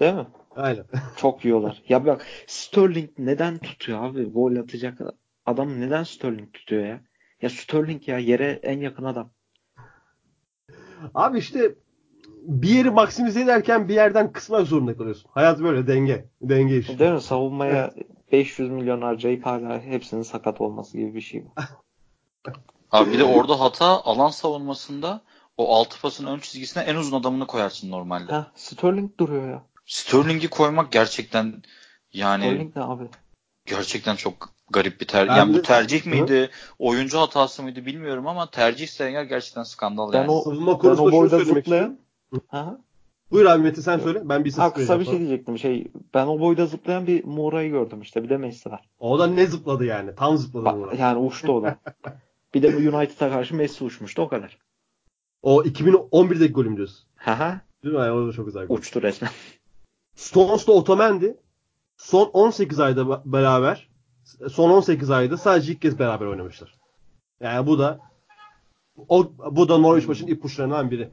Değil mi? Aynen. Çok yiyorlar. Ya bak Sterling neden tutuyor abi? Gol atacak adam neden Sterling tutuyor ya? Ya Sterling ya yere en yakın adam. Abi işte bir yeri maksimize ederken bir yerden kısmak zorunda kalıyorsun. Hayat böyle denge. Denge işi. Değil mi? Savunmaya 500 milyon harcayıp hala hepsinin sakat olması gibi bir şey bu. *laughs* Abi bir de orada hata alan savunmasında o altı pasın ön çizgisine en uzun adamını koyarsın normalde. Heh, Sterling duruyor ya. Sterling'i koymak gerçekten yani Sterling ne abi? gerçekten çok garip bir tercih. Yani de- bu tercih Hı. miydi, oyuncu hatası mıydı bilmiyorum ama tercihse eğer gerçekten skandal Ben yani. o Savunma ben o boyda zıplayan. Buyur abi Metin sen söyle. Ben bir Ha, kısa bir şey diyecektim. Şey ben o boyda zıplayan bir Muğra'yı gördüm işte. Bir de Messi var. O da ne zıpladı yani. Tam zıpladı Bak, Murat. yani uçtu o da. *laughs* Bir de bu United'a karşı Messi uçmuştu o kadar. O 2011'deki golüm diyorsun. Haha. Değil mi? Yani o da çok güzel. gol. Uçtu resmen. Stones'la Otamendi son 18 ayda beraber son 18 ayda sadece ilk kez beraber oynamışlar. Yani bu da o bu da Norwich maçın ipuçlarından biri.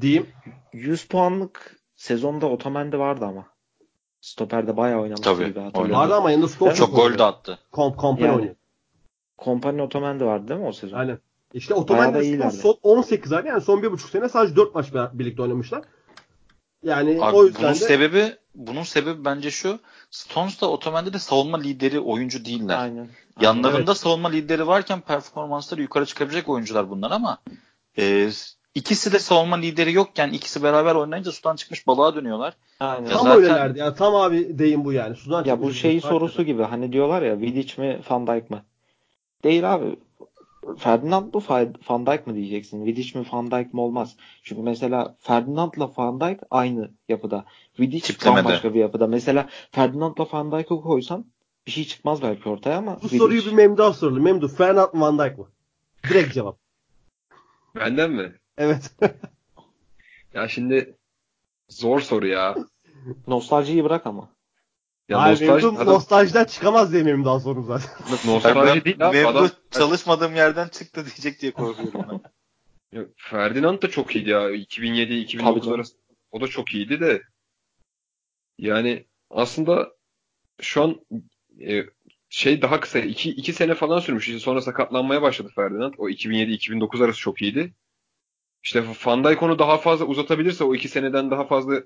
Diyeyim. 100 puanlık sezonda Otamendi vardı ama. Stoper'de bayağı oynamıştı Tabii, gibi hatırlıyorum. Vardı ama yanında Stones Çok gol de attı. Kom Kompany Yani. oynuyor. Kompany Otamendi vardı değil mi o sezon? Aynen. İşte Otamendi son 18 ay yani son 1,5 sene sadece 4 maç birlikte oynamışlar. Yani Abi o yüzden bunun de sebebi bunun sebebi bence şu. Stones da Otamendi de savunma lideri oyuncu değiller. Aynen. Yanlarında savunma lideri varken performansları yukarı çıkabilecek oyuncular bunlar ama e, ikisi de savunma lideri yokken ikisi beraber oynayınca sudan çıkmış balığa dönüyorlar. Aynen. Ya tam zaten- öylelerdi. Ya tam abi deyim bu yani. Sudan Ya bu şey bir sorusu gibi hani diyorlar ya Vidic mi Van Dijk mı? Değil abi. Ferdinand mı Van Dijk mı diyeceksin? Vidic mi Van Dijk mi olmaz. Çünkü mesela Ferdinand'la Van Dijk aynı yapıda. Vidic Tiplemede. bambaşka bir yapıda. Mesela Ferdinand'la Van Dijk'ı koysan bir şey çıkmaz belki ortaya ama Bu Vidic- soruyu bir Memduh'a soralım. Memduh Fernand mı Van Dijk mı? Direkt cevap. Benden mi? Evet. Ya şimdi zor soru ya. nostaljiyi bırak ama. Ya Abi nostalji, adam, nostaljiden çıkamaz diye Memduh'a sorum zaten. *laughs* nostalji değil. Memduh Adam, çalışmadığım yerden çıktı diyecek diye korkuyorum ben. Ya Ferdinand da çok iyiydi ya. Tabii 2007-2009 canım. arası. O da çok iyiydi de. Yani aslında şu an e, şey daha kısa. 2 2 sene falan sürmüş. İşte sonra sakatlanmaya başladı Ferdinand. O 2007-2009 arası çok iyiydi. İşte Van Dijk onu daha fazla uzatabilirse o 2 seneden daha fazla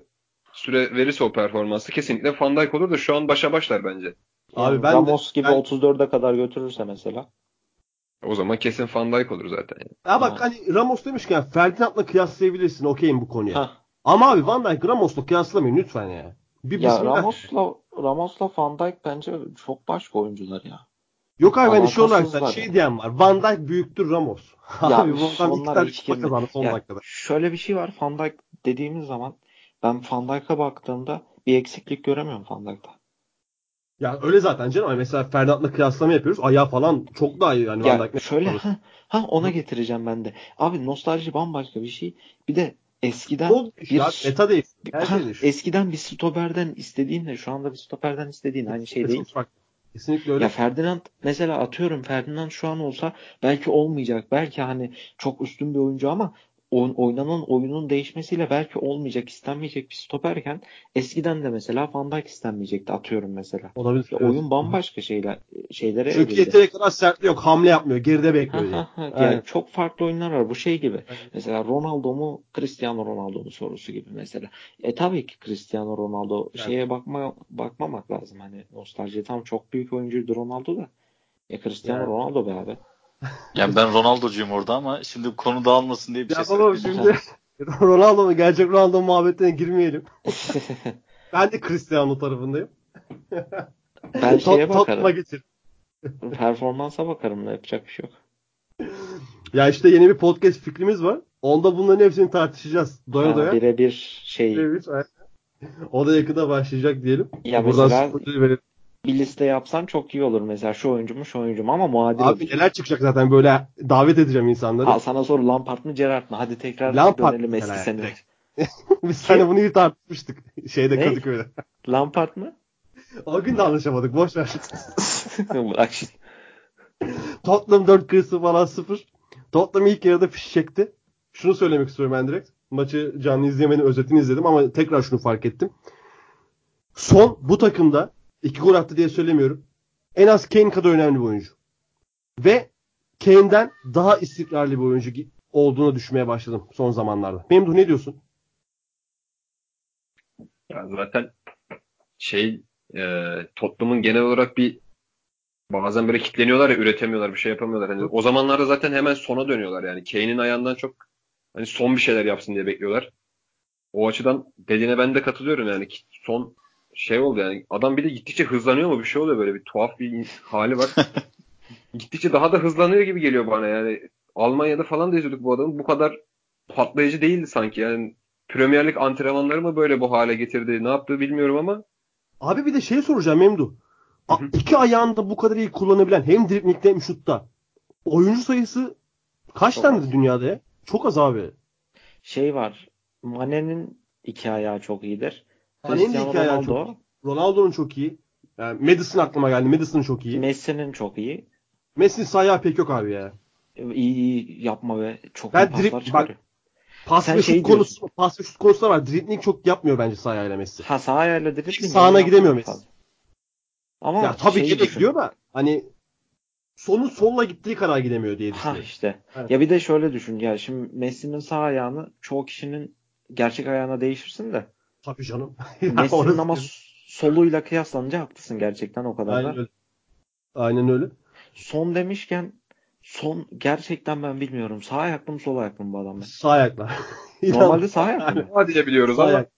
süre verirse o performansı kesinlikle Van Dijk olur da şu an başa başlar bence. Abi Yani ben de- Ramos gibi ben- 34'e kadar götürürse mesela. O zaman kesin Van Dijk olur zaten. Yani. Ya bak Ha. hani Ramos demişken Ferdinand'la kıyaslayabilirsin. Okeyim bu konuya. Hah. Ama abi Van Dijk Ramos'la kıyaslamayın lütfen ya. Bir Ya. Ramos'la Ramos'la Van Dijk bence çok başka oyuncular ya. Yok abi hani şu olarak da şey diyen var. Van Dijk büyüktür Ramos. Ya *laughs* abi bu adam iki tane kazandı son Ya, dakikada. Şöyle bir şey var. Van Dijk dediğimiz zaman ben Van Dijk'a baktığımda bir eksiklik göremiyorum Van Dijk'ta. Ya öyle zaten canım. Mesela Ferdinand'la kıyaslama yapıyoruz. Ayağı falan çok daha iyi. Yani Van Ya Dijk ne- şöyle ha, ha ona getireceğim ben de. Abi nostalji bambaşka bir şey. Bir de eskiden bir ya, meta değil. Ha, şey eskiden bir stoperden istediğinle şu anda bir stoperden istediğin aynı şey değil. Kesinlikle öyle. Ya Ferdinand mesela atıyorum Ferdinand şu an olsa belki olmayacak. Belki hani çok üstün bir oyuncu ama oyn- oynanan oyunun değişmesiyle belki olmayacak, istenmeyecek bir stoperken eskiden de mesela Van Dijk istenmeyecekti atıyorum mesela. Olabilir. Ya evet. oyun bambaşka şeyler şeylere Çünkü evrildi. yeteri kadar sertliği yok. Hamle yapmıyor. Geride bekliyor. Ha, yani. ha, ha. Yani Aynen. çok farklı oyunlar var. Bu şey gibi. Aynen. Mesela Ronaldo mu Cristiano Ronaldo mu sorusu gibi mesela. E tabii ki Cristiano Ronaldo şeye bakma bakmamak lazım. Hani nostalji tam çok büyük oyuncuydu Ronaldo da. E Cristiano Yani. Ronaldo be abi. Yani ben Ronaldo'cuyum orada ama şimdi konu dağılmasın diye bir Ya şey baba şimdi *laughs* Ronaldo'nun gerçek Ronaldo muhabbetine girmeyelim. *laughs* Ben de Cristiano tarafındayım. Ben şeye bakarım. geçir. Performansa bakarım da yapacak bir şey yok. Ya işte yeni bir podcast fikrimiz var. Onda bunların hepsini tartışacağız. Doya Ha, doya. Birebir şey aynen. O da yakında başlayacak diyelim. Ya Buradan mesela-. Bir liste yapsan çok iyi olur. Mesela şu oyuncu mu şu oyuncu mu ama muadil Abi olur. neler çıkacak zaten böyle davet edeceğim insanları. Al sana soru Lampard mı Gerrard mı? Hadi tekrar Lampard dönelim eski yani, senelere. *laughs* Biz seninle bunu iyi tartışmıştık. *laughs* Şeyde Ne? Kadıköy'de. Lampard mı? O gün de anlaşamadık. Boş ver. *laughs* Bırak şimdi. Tottenham 4 kırısı falan 0. Tottenham ilk yarıda fiş çekti. Şunu söylemek istiyorum ben direkt. Maçı canlı izleyemedim. Özetini izledim ama tekrar şunu fark ettim. Son bu takımda iki gol attı diye söylemiyorum. En az Kane kadar önemli bir oyuncu. Ve Kane'den daha istikrarlı bir oyuncu olduğunu düşünmeye başladım son zamanlarda. Memduh ne diyorsun? Ya zaten şey e, Tottenham'ın genel olarak bir bazen böyle kitleniyorlar ya üretemiyorlar bir şey yapamıyorlar. Hani o zamanlarda zaten hemen sona dönüyorlar yani. Kane'in ayağından çok hani son bir şeyler yapsın diye bekliyorlar. O açıdan dediğine ben de katılıyorum yani son şey oldu yani adam bir de gittikçe hızlanıyor mu bir şey oluyor böyle bir tuhaf bir hali var. *laughs* gittikçe daha da hızlanıyor gibi geliyor bana yani. Almanya'da falan da izliyorduk bu adamı bu kadar patlayıcı değildi sanki yani. Premier Lig antrenmanları mı böyle bu hale getirdi? Ne yaptığı bilmiyorum ama Abi bir de şey soracağım Memduh. A-. İki ayağını da bu kadar iyi kullanabilen hem driblingde hem şutta. oyuncu sayısı kaç Çok tane az. dünyada ya? Çok az abi. Şey var. Mane'nin iki ayağı çok iyidir. Cristiano ayağı Ronaldo. Ronaldo'nun çok iyi. Yani Madison aklıma geldi. Madison çok iyi. Messi'nin çok iyi. Messi'nin sağ ayağı pek yok abi ya. İyi, iyi yapma ve çok Ben paslar direkt- çıkarıyor. Pas Sen ve şey şut konusu, pas ve şut konusu da var. Dribbling çok yapmıyor bence sağ ayağıyla Messi. Ha sağ ayağıyla dribbling sağına gidemiyor Messi. fazla. Ama ya tabii şeyi ki gidiyor da hani sonu solla gittiği kadar gidemiyor diye Ha düşünüyorum. işte. Evet. Ya bir de şöyle düşün. Ya şimdi Messi'nin sağ ayağını çoğu kişinin gerçek ayağına değişirsin de. Tabii canım. *laughs* Messi'nin ama soluyla kıyaslanınca haklısın gerçekten o kadar Aynen da. öyle. Aynen öyle. Son demişken son gerçekten ben bilmiyorum. Sağ ayaklı mı sol ayaklı mı bu adam? Sağ ayakla. *laughs* Normalde sağ ayaklı mı? Hadi diye biliyoruz Sağ ama ayak.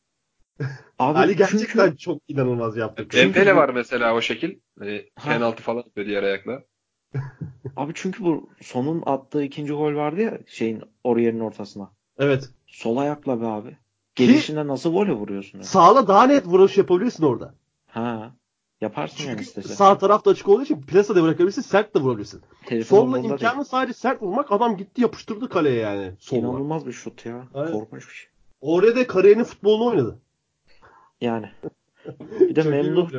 Abi Ali çünkü- gerçekten çok inanılmaz yaptı. Dembele var mesela o şekil. Hani Ha. penaltı falan atıyor diğer ayakla. *laughs* Abi çünkü bu sonun attığı ikinci gol vardı ya şeyin Orier'in ortasına. Evet. Sol ayakla be abi. Gelişine nasıl voley vuruyorsun? ya? Sağla daha net vuruş yapabilirsin orada. Ha. Yaparsın yani Çünkü istesen. sağ taraf da açık olduğu için plasa da bırakabilirsin, sert de vurabilirsin. Telefon umurunda değil. imkanı sadece sert vurmak adam gitti yapıştırdı kaleye yani. Solla. İnanılmaz bir şut ya. Evet. Korkunç bir şey. Orada da kariyerinin futbolunu oynadı. Yani. *laughs* Bir de Memduh.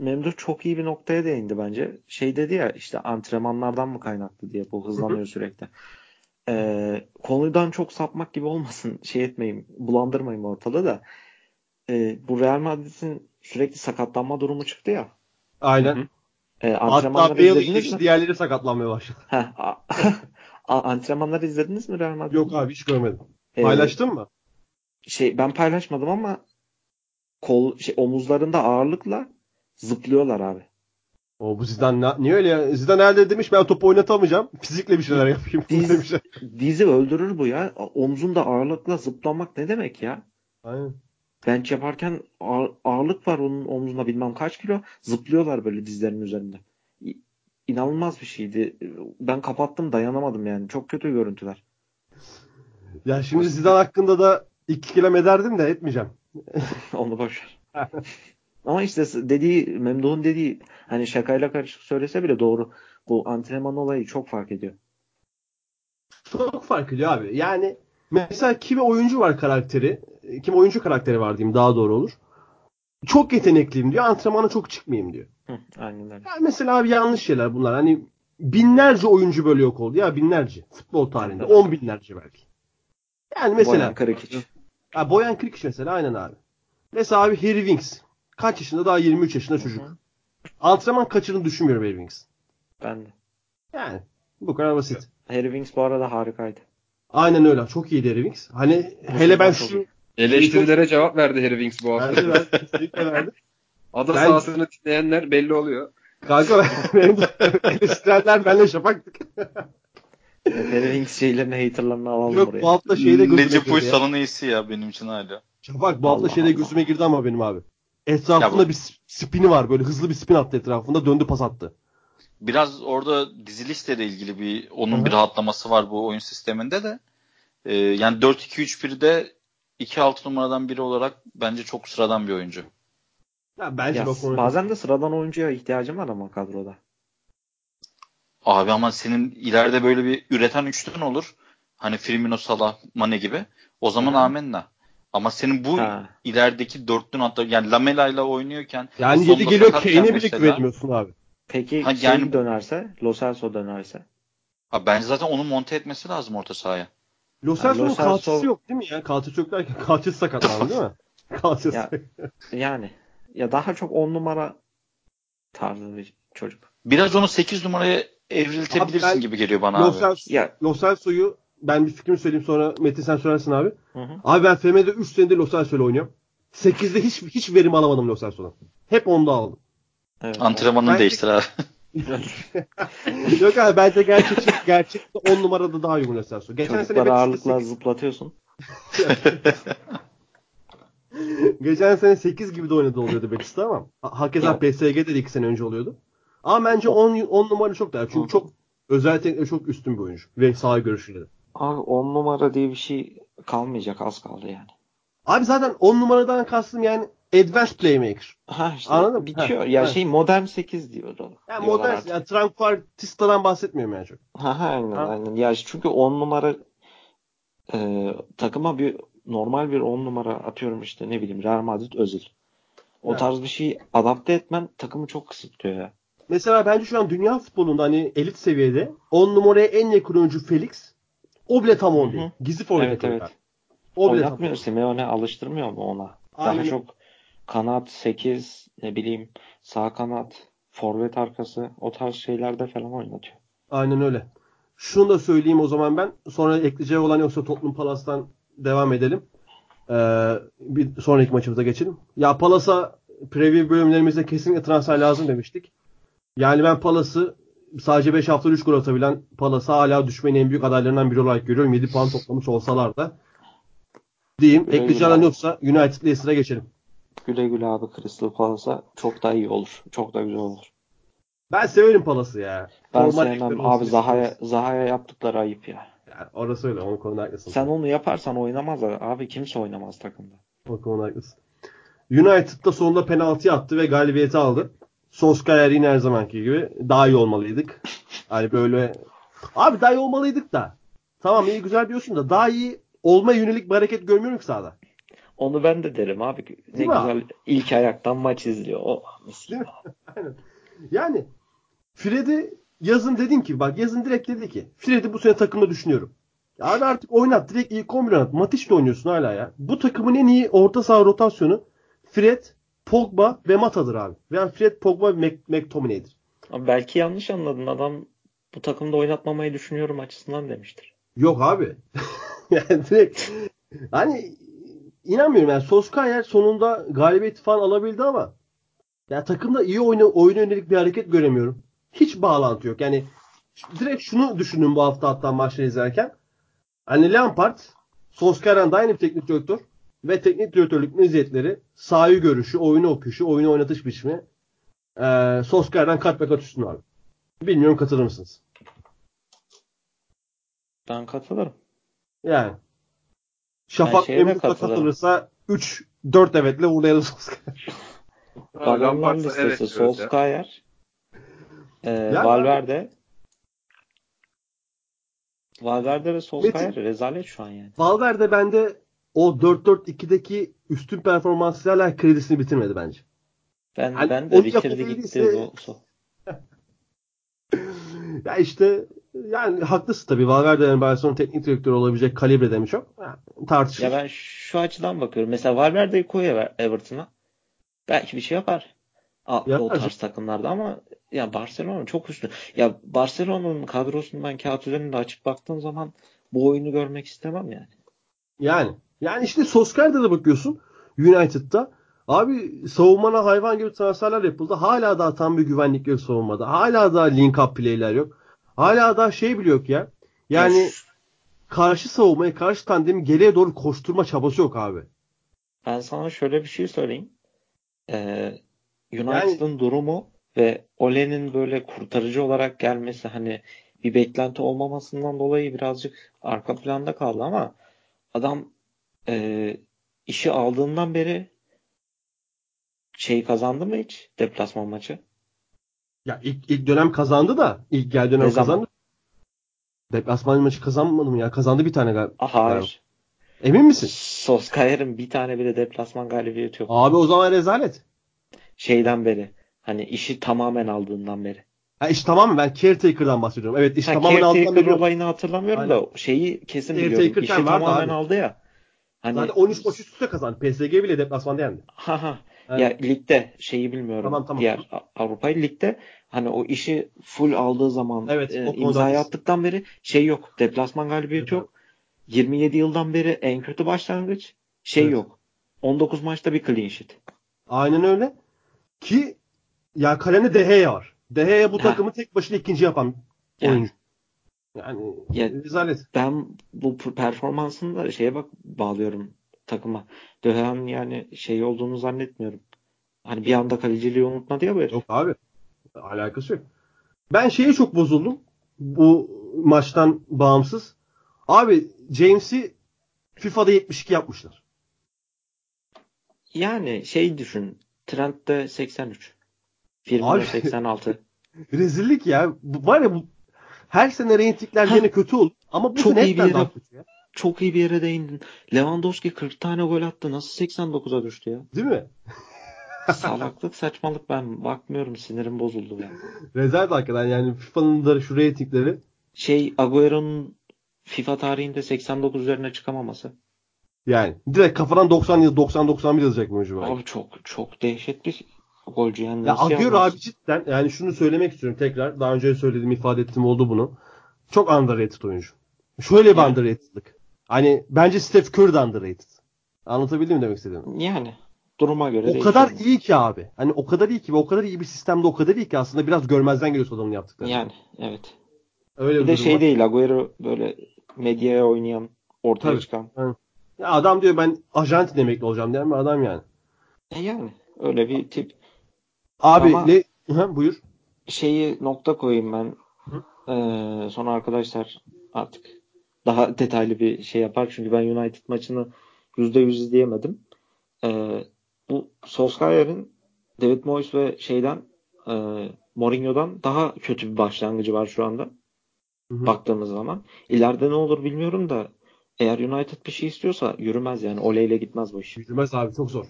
Memduh çok iyi bir noktaya değindi bence. Şey dedi ya işte antrenmanlardan mı kaynaklı diye bu hızlanıyor *laughs* sürekli. Ee, konudan çok sapmak gibi olmasın şey etmeyin bulandırmayın ortalığı da. Ee, bu Real Madrid'in sürekli sakatlanma durumu çıktı ya. Aynen. Hı hı. Ee, Hatta antrenmanları Bale mi? diğerleri sakatlanmaya başladı. Heh, *laughs* antrenmanları izlediniz mi Real Madrid? Yok abi hiç görmedim. Ee, Paylaştın mı? şey ben paylaşmadım ama kol şey, omuzlarında ağırlıkla zıplıyorlar abi. O bu Zidane ne- niye öyle ya? Zidane herhalde demiş ben topu oynatamayacağım. Fizikle bir şeyler yapayım *laughs* Diz- demiş. Dizi öldürür bu ya. Omzunda ağırlıkla zıplamak ne demek ya? Aynen. Bench yaparken ağır- ağırlık var onun omzunda bilmem kaç kilo. Zıplıyorlar böyle dizlerinin üzerinde. İ- İnanılmaz bir şeydi. Ben kapattım dayanamadım yani. Çok kötü görüntüler. Ya şimdi Zidane hakkında da iki kelam ederdim de etmeyeceğim. *laughs* Onu boş ver. *laughs* Ama işte dediği Memduh'un dediği hani şakayla karışık söylese bile doğru. Bu antrenman olayı çok fark ediyor. Çok fark ediyor abi. Yani mesela kimi oyuncu var karakteri, kim oyuncu karakteri var diyeyim daha doğru olur. Çok yetenekliyim diyor, antrenmana çok çıkmayayım diyor. Hı, aynen öyle. Yani mesela abi yanlış şeyler bunlar. Hani binlerce oyuncu böyle yok oldu ya binlerce futbol tarihinde. On binlerce belki. Yani mesela Boyan Karikic. Ha, Boyan Krikic mesela aynen abi. Mesela abi Harry Winks. Kaç yaşında? Daha 23 yaşında çocuk. Hı hı. Antrenman kaçırdığını düşünmüyorum Harry Winks. Ben de. Yani bu kadar basit. Harry Winks bu arada harikaydı. Aynen öyle. Çok iyiydi Harry Winks. Hani hele ben şu. Eleştirilere cevap verdi Harry Winks bu hafta. Verdi, verdi, kesinlikle verdi. *laughs* Ada Ben- sahasını dinleyenler belli oluyor. Kanka ben, *laughs* benim de eleştirenler benimle şafaktık. Evet, Harry Winks şeylerini haterlarını alalım Yok buraya. bu hafta şeyde gözüme Necip girdi ya. Uysal'ın iyisi ya benim için hala. Şafak bu hafta Allah şeyde Allah. gözüme girdi ama benim abi. Etrafında Ya bu- bir spini var böyle hızlı bir spin attı etrafında döndü pas attı. Biraz orada dizilişle de ilgili bir onun Hı. bir rahatlaması var bu oyun sisteminde de. Ee, yani 4-2-3-1'de 2-6 numaradan biri olarak bence çok sıradan bir oyuncu. Ya bence Ya, onu- bazen de sıradan oyuncuya ihtiyacım var ama kadroda. Abi ama senin ileride böyle bir üreten üçlün olur. Hani Firmino, Salah, Mane gibi. O zaman Hı. amenna. Ama senin bu Ha. ilerideki dörtlün hatta yani Lamela ile oynuyorken yani yedi geliyor Kane'e bile güvenmiyorsun abi. Peki Ha, şey yani- dönerse, Lo Celso dönerse. Abi bence zaten onu monte etmesi lazım orta sahaya. Lo Celso'nun Lo Celso- yok değil mi ya? Kalçası yok derken kalçası sakatlandı değil mi? *laughs* Kalçası. Ya, yani ya daha çok on numara tarzı bir çocuk. Biraz onu 8 numaraya evriltebilirsin Abi ben- gibi geliyor bana Lo, abi. Celso, Ya Lo Celso'yu ben bir fikrimi söyleyeyim sonra Metin sen söylersin abi. hı hı. Abi ben FM'de 3 senedir Lo Celso ile oynuyorum. 8'de hiç hiç verim alamadım Lo Celso'dan. Hep onda aldım. Evet, Antrenmanını Ben- değiştir abi. *laughs* Yok abi bence gerçekçi gerçekte 10 numarada daha uygun Lo Celso. Geçen sene Çocukları Betis'te ağırlıkla 8, zıplatıyorsun. *laughs* geçen sene 8 gibi de oynadı oluyordu Betis'te ama ha- hakeza. PSG'de de 2 sene önce oluyordu. Ama bence 10 10 numara çok daha. Çünkü çok özel teknikle çok üstün bir oyuncu ve saha görüşüyle de. Abi on numara diye bir şey kalmayacak az kaldı yani. Abi zaten 10 numaradan kastım yani advanced playmaker. Ha işte Anladın bitiyor. Ha, ya ha. şey modern 8 diyor. Yani diyorlar modern, artık. yani Tranquartista'dan bahsetmiyorum yani çok. Ha, ha, aynen Ha. aynen. Ya çünkü 10 numara e, takıma bir normal bir 10 numara atıyorum işte ne bileyim Real Madrid Özil. O Evet. tarz bir şeyi adapte etmen takımı çok kısıtlıyor ya. Mesela bence şu an dünya futbolunda hani elit seviyede 10 numaraya en yakın oyuncu Felix. O bile tam 10 Hı hı. değil. Gizli forvet Evet evet. O bile Oynatmıyor Simeone alıştırmıyor mu ona? Aynen. Daha çok kanat 8 ne bileyim sağ kanat forvet arkası o tarz şeylerde falan oynatıyor. Aynen öyle. Şunu da söyleyeyim o zaman ben. Sonra ekleyeceği olan yoksa Tottenham Palas'tan devam edelim. Ee, bir sonraki maçımıza geçelim. Ya Palas'a preview bölümlerimizde kesinlikle transfer lazım demiştik. Yani ben Palas'ı sadece 5 hafta 3 gol atabilen Palas'ı hala düşmenin en büyük adaylarından biri olarak görüyorum. 7 puan toplamış olsalar da. Diyeyim. Ekleyeceğin yoksa United Leicester'a geçelim. Güle güle abi Crystal Palace'a çok da iyi olur. Çok da güzel olur. Ben severim Palas'ı ya. Ben Normal sevmem abi Zaha'ya. Zaha'ya yaptıkları ayıp ya. Yani orası öyle. Onun konuda haklısın. Sen onu yaparsan oynamaz abi kimse oynamaz takımda. O konuda haklısın. United'da sonunda penaltı attı ve galibiyeti aldı. Solskjaer yine her zamanki gibi daha iyi olmalıydık. Hani böyle abi daha iyi olmalıydık da. Tamam iyi güzel diyorsun da daha iyi olma yönelik bir hareket görmüyorum ki sahada. Onu ben de derim abi. Ne Değil güzel ilk ayaktan maç izliyor. Oh, mis gibi. Aynen. Yani Fred'i yazın dedim ki bak yazın direkt dedi ki Fred'i bu sene takımda düşünüyorum. Abi artık oynat direkt ilk 11 oynat. Matic'le oynuyorsun hala ya. Bu takımın en iyi orta saha rotasyonu Fred, Pogba ve Mata'dır abi. Veya Fred, Pogba ve Mc- McTominay'dir. Abi belki yanlış anladın. Adam bu takımda oynatmamayı düşünüyorum açısından demiştir. Yok abi. *laughs* yani direkt hani inanmıyorum yani Solskjaer sonunda galibiyeti falan alabildi ama ya takımda iyi oyuna, oyuna yönelik bir hareket göremiyorum. Hiç bağlantı yok. Yani direkt şunu düşündüm bu hafta hatta maçları izlerken. Hani Lampard Solskjaer'den de aynı bir teknik direktör ve teknik direktörlük meziyetleri sahayı görüşü, oyunu okuyuşu, oyunu oynatış biçimi ee, Solskjaer'den kat be kat üstün abi. Bilmiyorum katılır mısınız? Ben katılırım. Yani. Şafak de Emrut'a katılırım. katılırsa 3 4 evetle uğurlayalım Solskjaer. Adamlar listesi. Solskjaer, e, Ya- Valverde Valverde ve Solskjaer rezalet şu an yani. Valverde bende o 4-4-2'deki üstün performansıyla hala kredisini bitirmedi bence. Ben Hani ben de bitirdi gitti. O, so- *laughs* Ya işte yani haklısın tabii. Valverde'nin Barcelona teknik direktörü olabilecek kalibrede mi çok? Ha, tartışılır. Ya ben şu açıdan bakıyorum. Mesela Valverde'yi koy Ever- Everton'a. Belki bir şey yapar. A- Yapar o tarz takımlarda ama ya Barcelona çok üstün. Ya Barcelona'nın kadrosunu ben kağıt üzerinde açıp baktığım zaman bu oyunu görmek istemem yani. Yani. Yani işte Solskjaer'de de bakıyorsun United'da. Abi savunmana hayvan gibi transferler yapıldı. Hala daha tam bir güvenlik yok savunmada. Hala daha link up play'ler yok. Hala daha şey bile yok ya. Yani Ya şu- karşı savunmaya, karşı tandemi geriye doğru koşturma çabası yok abi. ben sana şöyle bir şey söyleyeyim. Ee, United'ın durumu ve Ole'nin böyle kurtarıcı olarak gelmesi hani bir beklenti olmamasından dolayı birazcık arka planda kaldı ama adam e, işi aldığından beri şey kazandı mı hiç deplasman maçı? Ya ilk, ilk dönem kazandı da ilk gel dönem Ne zaman? kazandı. Deplasman maçı kazanmadı mı ya? Kazandı bir tane galiba. Aha, hayır. Emin misin? Solskjaer'in bir tane bile deplasman galibiyeti yok. Abi o zaman rezalet. Şeyden beri. Hani işi tamamen aldığından beri. Ha iş tamam mı? Ben caretaker'dan bahsediyorum. Evet iş Ha, tamamen altından caretaker biliyorum. olayını hatırlamıyorum Aynen. da şeyi kesin Caretaker biliyorum. İşi tamamen abi. aldı ya. Hani Zaten 13 maç üst üste kazandı. PSG bile deplasmanda yendi. Ha ha. Evet. Ya ligde şeyi bilmiyorum. Tamam, tamam. Diğer Avrupa'yı ligde hani o işi full aldığı zaman Evet, e, imzayı attıktan beri şey yok. Deplasman galibiyeti Evet, yok. 27 yıldan beri en kötü başlangıç. Şey Evet. yok. 19 maçta bir clean sheet. Aynen öyle. Ki ya kalende De Gea var. De Gea bu Ha. takımı tek başına ikinci yapan oyuncu. Yani Ya- rezalet. Ben bu performansını da şeye bak bağlıyorum takıma. Döhen yani şey olduğunu zannetmiyorum. Hani bir anda kaleciliği unutmadı ya bu herif. Yok abi. Alakası yok. Ben şeye çok bozuldum. Bu maçtan bağımsız. Abi James'i FIFA'da 72 yapmışlar. Yani şey düşün. Trend'de 83. Firmino Abi- 86. *laughs* Rezillik ya. Var ya bu her sene reytingler yine kötü olur. Ama bu Çok sene iyi bir yere- daha kötü ya. Çok iyi bir yere değindin. Lewandowski 40 tane gol attı. Nasıl 89'a düştü ya? Değil mi? *laughs* Salaklık saçmalık ben bakmıyorum sinirim bozuldu ya. Rezalet hakikaten yani FIFA'nın da şu reytingleri Şey Agüero'nun FIFA tarihinde 89 üzerine çıkamaması. yani direkt kafadan 90 yıl 90 91 yazacak mı acaba? Abi çok çok dehşet bir golcü yani. Ya Agüero abi cidden yani şunu söylemek istiyorum tekrar. Daha önce söyledim ifade ettim oldu bunu. Çok underrated oyuncu. Şöyle bir Yani. underrated'lık. Hani bence Steph Curry de underrated. Anlatabildim mi demek istediğimi? Yani duruma göre O kadar iyi ki abi. Hani o kadar iyi ki ve o kadar iyi bir sistemde o kadar iyi ki aslında biraz görmezden geliyorsun adamın yaptıklarını. Yani evet. Öyle Bir bir, de şey var. değil Agüero böyle medyaya oynayan ortaya Tabii. çıkan. Ya adam diyor ben Arjantin emekli olacağım diyen bir adam yani. E yani öyle bir tip. Abi Ama- ne? Hı, buyur. Şeyi nokta koyayım ben. Ee, sonra arkadaşlar artık daha detaylı bir şey yapar. Çünkü ben United maçını %100 izleyemedim. Ee, bu Solskjaer'in David Moyes ve şeyden e, Mourinho'dan daha kötü bir başlangıcı var şu anda. Hı hı. Baktığımız zaman. İleride ne olur bilmiyorum da eğer United bir şey istiyorsa yürümez yani. Oleyle gitmez bu iş. Yürümez abi çok zor.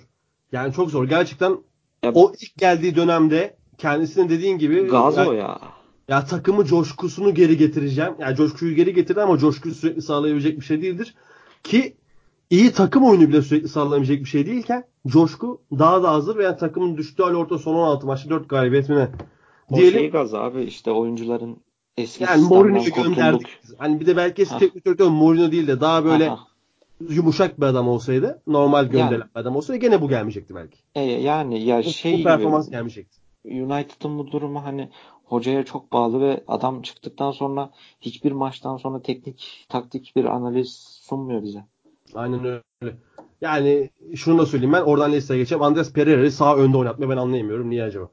Yani çok zor. Gerçekten Ya- o ilk geldiği dönemde kendisinin dediğin gibi Gaz ya, o ya. ya takımı coşkusunu geri getireceğim. Yani coşkuyu geri getirdi ama coşkuyu sürekli sağlayabilecek bir şey değildir. Ki iyi takım oyunu bile sürekli sağlayabilecek bir şey değilken coşku daha da hazır ve yani takımın düştüğü hal orta son 16 maçta 4 galibiyet mi ne? O Diyelim şey gaz abi işte oyuncuların eski yani Mourinho'yu gönderdik. Hani bir de belki eski teknik direktör Mourinho değil de daha böyle Aha. Yumuşak bir adam olsaydı, normal gönderilen Yani. bir adam olsaydı gene bu gelmeyecekti belki. E, yani ya Bu, şey bu gibi performans gelmeyecekti. United'ın bu durumu hani hocaya çok bağlı ve adam çıktıktan sonra hiçbir maçtan sonra teknik taktik bir analiz sunmuyor bize. Aynen öyle. Yani şunu da söyleyeyim ben oradan Leicester'a geçeceğim. Andres Pereira'yı sağ önde oynatmayı ben anlayamıyorum. Niye acaba?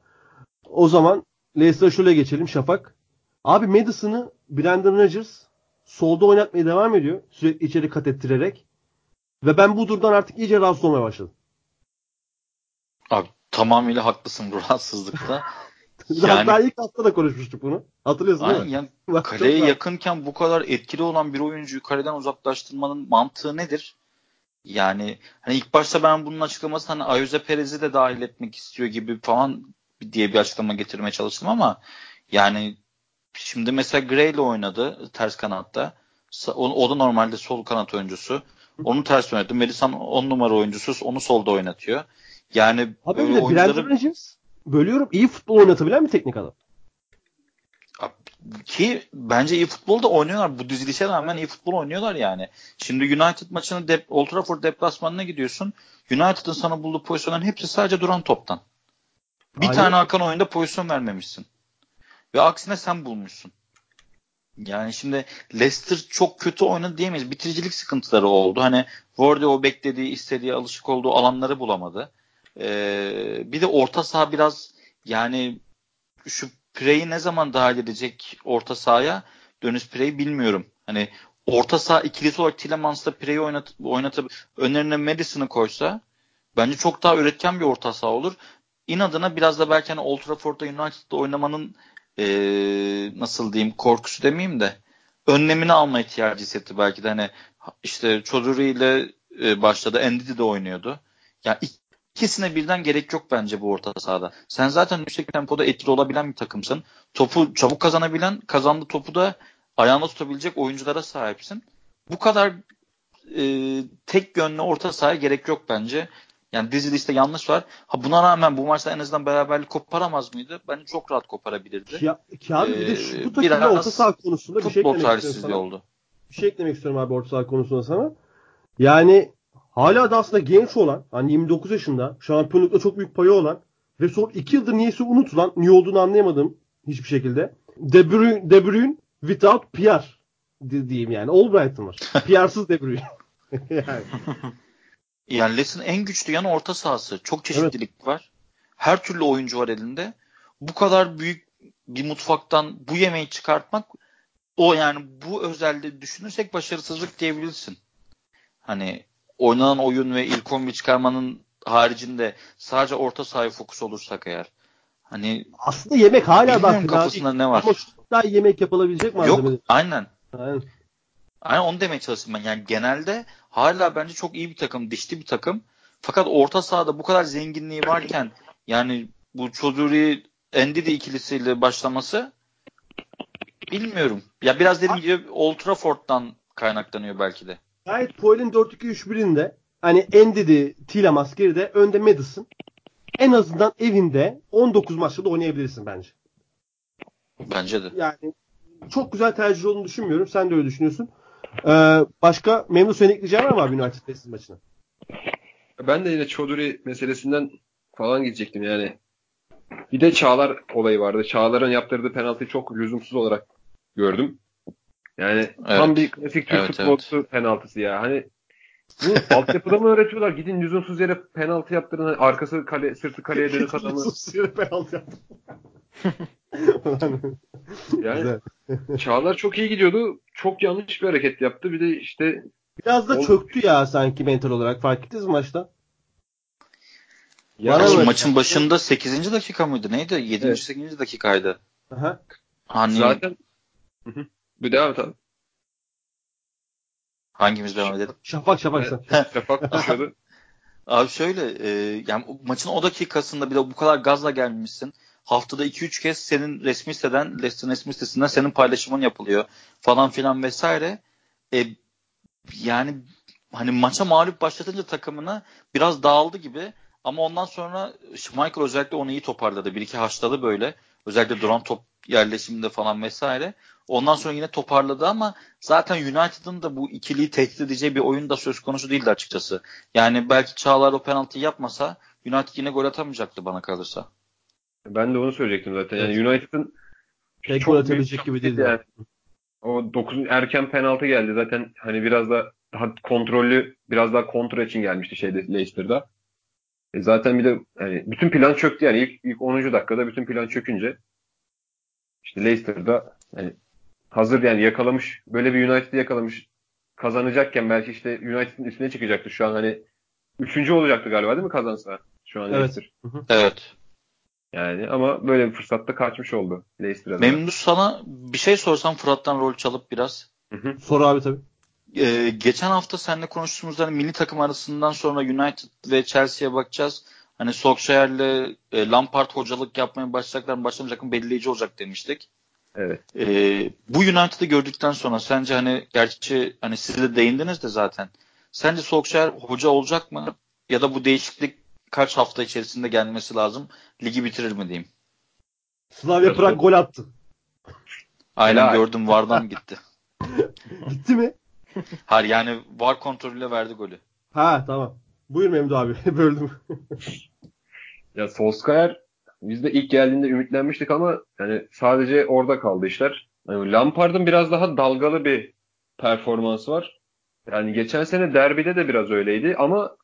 O zaman Leicester'a şöyle geçelim Şafak. Abi Madison'ı Brandon Rodgers solda oynatmaya devam ediyor. Sürekli içeri kat ettirerek. Ve ben bu durumdan artık iyice rahatsız olmaya başladım. Abi tamamıyla haklısın bu rahatsızlıkta. *laughs* Hatta ilk hafta da konuşmuştuk bunu. Hatırlıyorsun değil Aynen *laughs* mi? yani kaleye yakınken bu kadar etkili olan bir oyuncuyu kaleden uzaklaştırmanın mantığı nedir? Yani hani ilk başta ben bunun açıklaması hani Ayuze Perez'i de dahil etmek istiyor gibi falan diye bir açıklama getirmeye çalıştım ama yani şimdi mesela Gray ile oynadı ters kanatta. O, o da normalde sol kanat oyuncusu. Onu ters oynadı. Madison 10 numara oyuncusu. Onu solda oynatıyor. Yani Abi böyle de oyuncuları- Rodgers bölüyorum. iyi futbol oynatabilen bir teknik adam. Ki bence iyi futbol da oynuyorlar. Bu dizilişe rağmen iyi futbol oynuyorlar yani. Şimdi United maçını dep Old Trafford deplasmanına gidiyorsun. United'ın sana bulduğu pozisyonların hepsi sadece duran toptan. Bir Aynen. tane Hakan oyunda pozisyon vermemişsin. Ve aksine sen bulmuşsun. Yani şimdi Leicester çok kötü oynadı diyemeyiz. Bitiricilik sıkıntıları oldu. Hani Wardy o beklediği, istediği, alışık olduğu alanları bulamadı. Ee, bir de orta saha biraz yani şu Prey'i ne zaman dahil edecek orta sahaya? Dönüş Prey'i bilmiyorum. Hani orta saha ikilisi olarak Tillemans'la Prey'i oynat, oynatıp önlerine Madison'ı koysa bence çok daha üretken bir orta saha olur. İnadına biraz da belki hani Old Trafford'da United'da oynamanın eee, nasıl diyeyim korkusu demeyeyim de önlemini alma ihtiyacı hissetti belki de hani işte Choduri ile e, başladı. Endidi de oynuyordu. Yani ikisine birden gerek yok bence bu orta sahada. Sen zaten yüksek tempoda etkili olabilen bir takımsın. Topu çabuk kazanabilen, kazandığı topu da ayağında tutabilecek oyunculara sahipsin. Bu kadar e, tek yönlü orta sahaya gerek yok bence. Yani dizilişte yanlış var. Ha buna rağmen bu maçta en azından beraberlik koparamaz mıydı? Bence çok rahat koparabilirdi. Ki, ki abi bir de Ee, şu bu takımda orta saha konusunda bir şey eklemek istiyorum oldu. Bir şey eklemek istiyorum abi orta saha konusunda sana. Yani hala da aslında genç olan, hani 29 yaşında, şampiyonlukta çok büyük payı olan ve son 2 yıldır niyeyse unutulan, niye olduğunu anlayamadım hiçbir şekilde. De Bruyne, De Bruyne without di- diyeyim yani. Albright'ın var. *laughs* PR'sız De Bruyne. *laughs* yani. *laughs* Yani Leicester'ın en güçlü yanı orta sahası. Çok çeşitlilik var. Her türlü oyuncu var elinde. Bu kadar büyük bir mutfaktan bu yemeği çıkartmak o yani bu özelde düşünürsek başarısızlık diyebilirsin. Hani oynanan oyun ve ilk 11 çıkarmanın haricinde sadece orta sahaya fokus olursak eğer hani Aslında yemek hala fena kafasında ne var. Ama daha yemek yapılabilecek malzeme. Yok aynen. Aynen. Aynen onu demeye çalıştım ben. Yani genelde hala bence çok iyi bir takım, dişli bir takım. Fakat orta sahada bu kadar zenginliği varken yani bu Çoduri Endidi ikilisiyle başlaması bilmiyorum. Ya biraz dediğim gibi Old Trafford'dan kaynaklanıyor belki de. Gayet Poel'in 4-2-3-1'inde hani Endidi, Tielemann geride önde Madison. En azından evinde 19 maçta da oynayabilirsin bence. Bence de. Yani çok güzel tercih olduğunu düşünmüyorum. Sen de öyle düşünüyorsun. Ee, başka memnun senin ekleyeceğin var mı abi United Leicester maçına? Ben de yine Çoduri meselesinden falan gidecektim yani. Bir de Çağlar olayı vardı. Çağlar'ın yaptırdığı penaltıyı çok lüzumsuz olarak gördüm. Yani tam Evet. bir klasik Türk Evet, futbolcusu penaltısı ya. Hani bu *laughs* altyapıda mı öğretiyorlar? Gidin lüzumsuz yere penaltı yaptırın. Hani arkası kale, sırtı kaleye dönük *laughs* adamı. Sus yere penaltı yaptım. *laughs* Yani. Çağlar çok iyi gidiyordu. Çok yanlış bir hareket yaptı. Bir de işte Biraz da çöktü ya sanki mental olarak. Fark ettiniz mi maçta? ya Bana Maçın- öyle- başında 8. dakika mıydı? Neydi? 7. Evet. 8. dakikaydı. Aha. Hani zaten Hı hı. bir devam et abi. hangimiz devam edelim? Şafak şafak sen. Şafak *laughs* düşüyordu. Abi şöyle e, yani o- maçın o dakikasında bir de bu kadar gazla gelmişsin. Haftada 2-3 kez senin resmi siteden, Leicester'ın resmi sitesinden senin paylaşımın yapılıyor falan filan vesaire. E, yani hani maça mağlup başlatınca takımına biraz dağıldı gibi ama ondan sonra Schmeichel özellikle onu iyi toparladı. Bir iki haşladı böyle. Özellikle duran top yerleşiminde falan vesaire. Ondan sonra yine toparladı ama zaten United'ın da bu ikiliyi tehdit edeceği bir oyun da söz konusu değildi açıkçası. Yani belki Çağlar o penaltıyı yapmasa United yine gol atamayacaktı bana kalırsa. Ben de onu söyleyecektim zaten. Yani United'ın Pek çok gol atabilecek gibi değil. yani. O 9 erken penaltı geldi zaten hani biraz da daha kontrollü biraz daha kontra için gelmişti şeyde Leicester'da. E zaten bir de yani bütün plan çöktü yani ilk, ilk 10. dakikada bütün plan çökünce işte Leicester'da yani hazır yani yakalamış böyle bir United'ı yakalamış kazanacakken belki işte United'ın üstüne çıkacaktı şu an hani üçüncü olacaktı galiba değil mi kazansa şu an Evet. Leicester. Evet. Yani ama böyle bir fırsatta kaçmış oldu Leicester'a. Memnun sana bir şey sorsam Fırat'tan rol çalıp biraz. Hı hı. Sor abi tabii. Ee, geçen hafta seninle konuştuğumuzda hani milli takım arasından sonra United ve Chelsea'ye bakacağız. Hani Solskjaer'le e, Lampard hocalık yapmaya başlayacaklar mı başlamayacak mı belirleyici olacak demiştik. Evet. Ee, bu United'ı gördükten sonra sence hani gerçi hani siz de değindiniz de zaten. Sence Solskjaer hoca olacak mı? Ya da bu değişiklik kaç hafta içerisinde gelmesi lazım? Ligi bitirir mi diyeyim? Slavia. Prag gol attı. Aynen gördüm Vardan gitti. *laughs* Gitti mi? Hayır yani Var kontrolüyle verdi golü. Ha tamam. Buyur Memdu abi. *laughs* Böldüm. Ya Solskjaer biz de ilk geldiğinde ümitlenmiştik ama yani sadece orada kaldı işler. Yani Lampard'ın biraz daha dalgalı bir performansı var. Yani geçen sene derbide de biraz öyleydi ama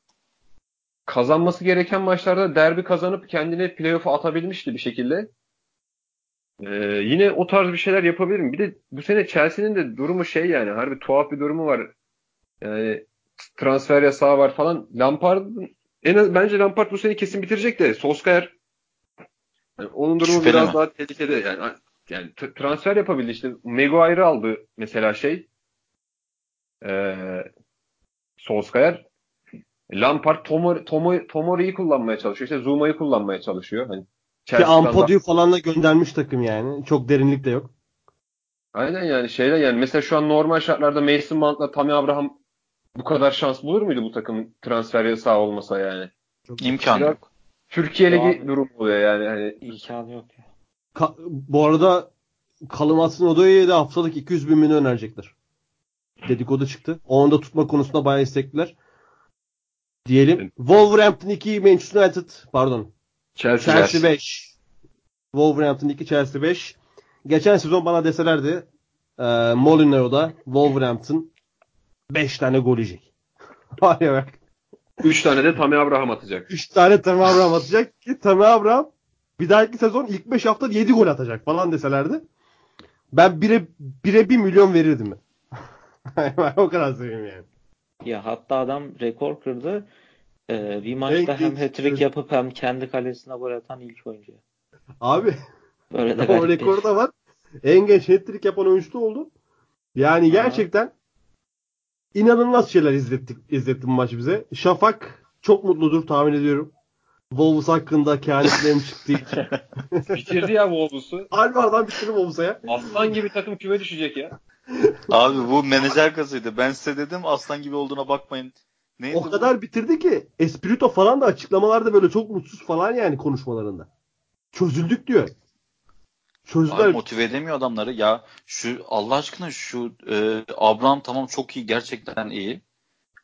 kazanması gereken maçlarda derbi kazanıp kendini playoff'a atabilmişti bir şekilde. Ee, yine o tarz bir şeyler yapabilirim. Bir de bu sene Chelsea'nin de durumu şey yani harbi tuhaf bir durumu var. Yani transfer yasağı var falan. Lampard'ın en az, bence Lampard bu sene kesin bitirecek de Solskjaer yani onun durumu Şüpheli biraz mi? daha tehlikede. Yani yani transfer yapabildi işte. Maguire'ı aldı mesela şey. Ee, Solskjaer. Lampard Tomori, Tomori, Tomori'yi kullanmaya çalışıyor. İşte Zuma'yı kullanmaya çalışıyor. Hani Ki Ampadu falan da göndermiş takım yani. Çok derinlik de yok. Aynen yani şeyler yani mesela şu an normal şartlarda Mason Mount'la Tammy Abraham bu kadar şans bulur muydu bu takımın transfer yasağı olmasa yani? İmkan Biraz- yok. Türkiye Ligi Abi. durumu oluyor yani hani İmkanı yok ya. Ka- bu arada Kalımatsın Odaya'ya da haftalık 200 bin milyon önerecekler. Dedikodu çıktı. Onu da tutma konusunda bayağı istekliler. Diyelim. Wolverhampton 2, Manchester United pardon. Chelsea, Chelsea 5. Wolverhampton 2, Chelsea 5. Geçen sezon bana deselerdi e, Molyneux'da Wolverhampton 5 tane gol yiyecek. Var ya bak. 3 tane de Tammy Abraham atacak. 3 tane Tammy Abraham atacak ki Tammy Abraham bir dahaki sezon ilk 5 haftada 7 gol atacak falan deselerdi. Ben 1'e 1'e 1 milyon verirdim *laughs* ben. o kadar söyleyeyim yani. Ya hatta adam rekor kırdı. Ee, bir maçta hem hat-trick yapıp hem kendi kalesine gol atan ilk oyuncu. Abi Böyle de *laughs* o garip bir- rekor da var. En genç hat-trick yapan oyuncu da oldu. Yani Aha. gerçekten inanılmaz şeyler izlettik, izletti bu maç bize. Şafak çok mutludur tahmin ediyorum. Wolves hakkında kehanetlerim çıktığı *laughs* için. Bitirdi ya Wolves'u. Alvar'dan bitirdim Wolves'a ya. Aslan gibi takım küme düşecek ya. Abi bu menajer gazıydı. Ben size dedim aslan gibi olduğuna bakmayın. Neydi O bu? kadar bitirdi ki Espirito falan da açıklamalarda böyle çok mutsuz falan yani konuşmalarında. Çözüldük diyor. Çözdüler. Abi motive edemiyor adamları. Ya şu Allah aşkına şu e, Abraham tamam çok iyi gerçekten iyi.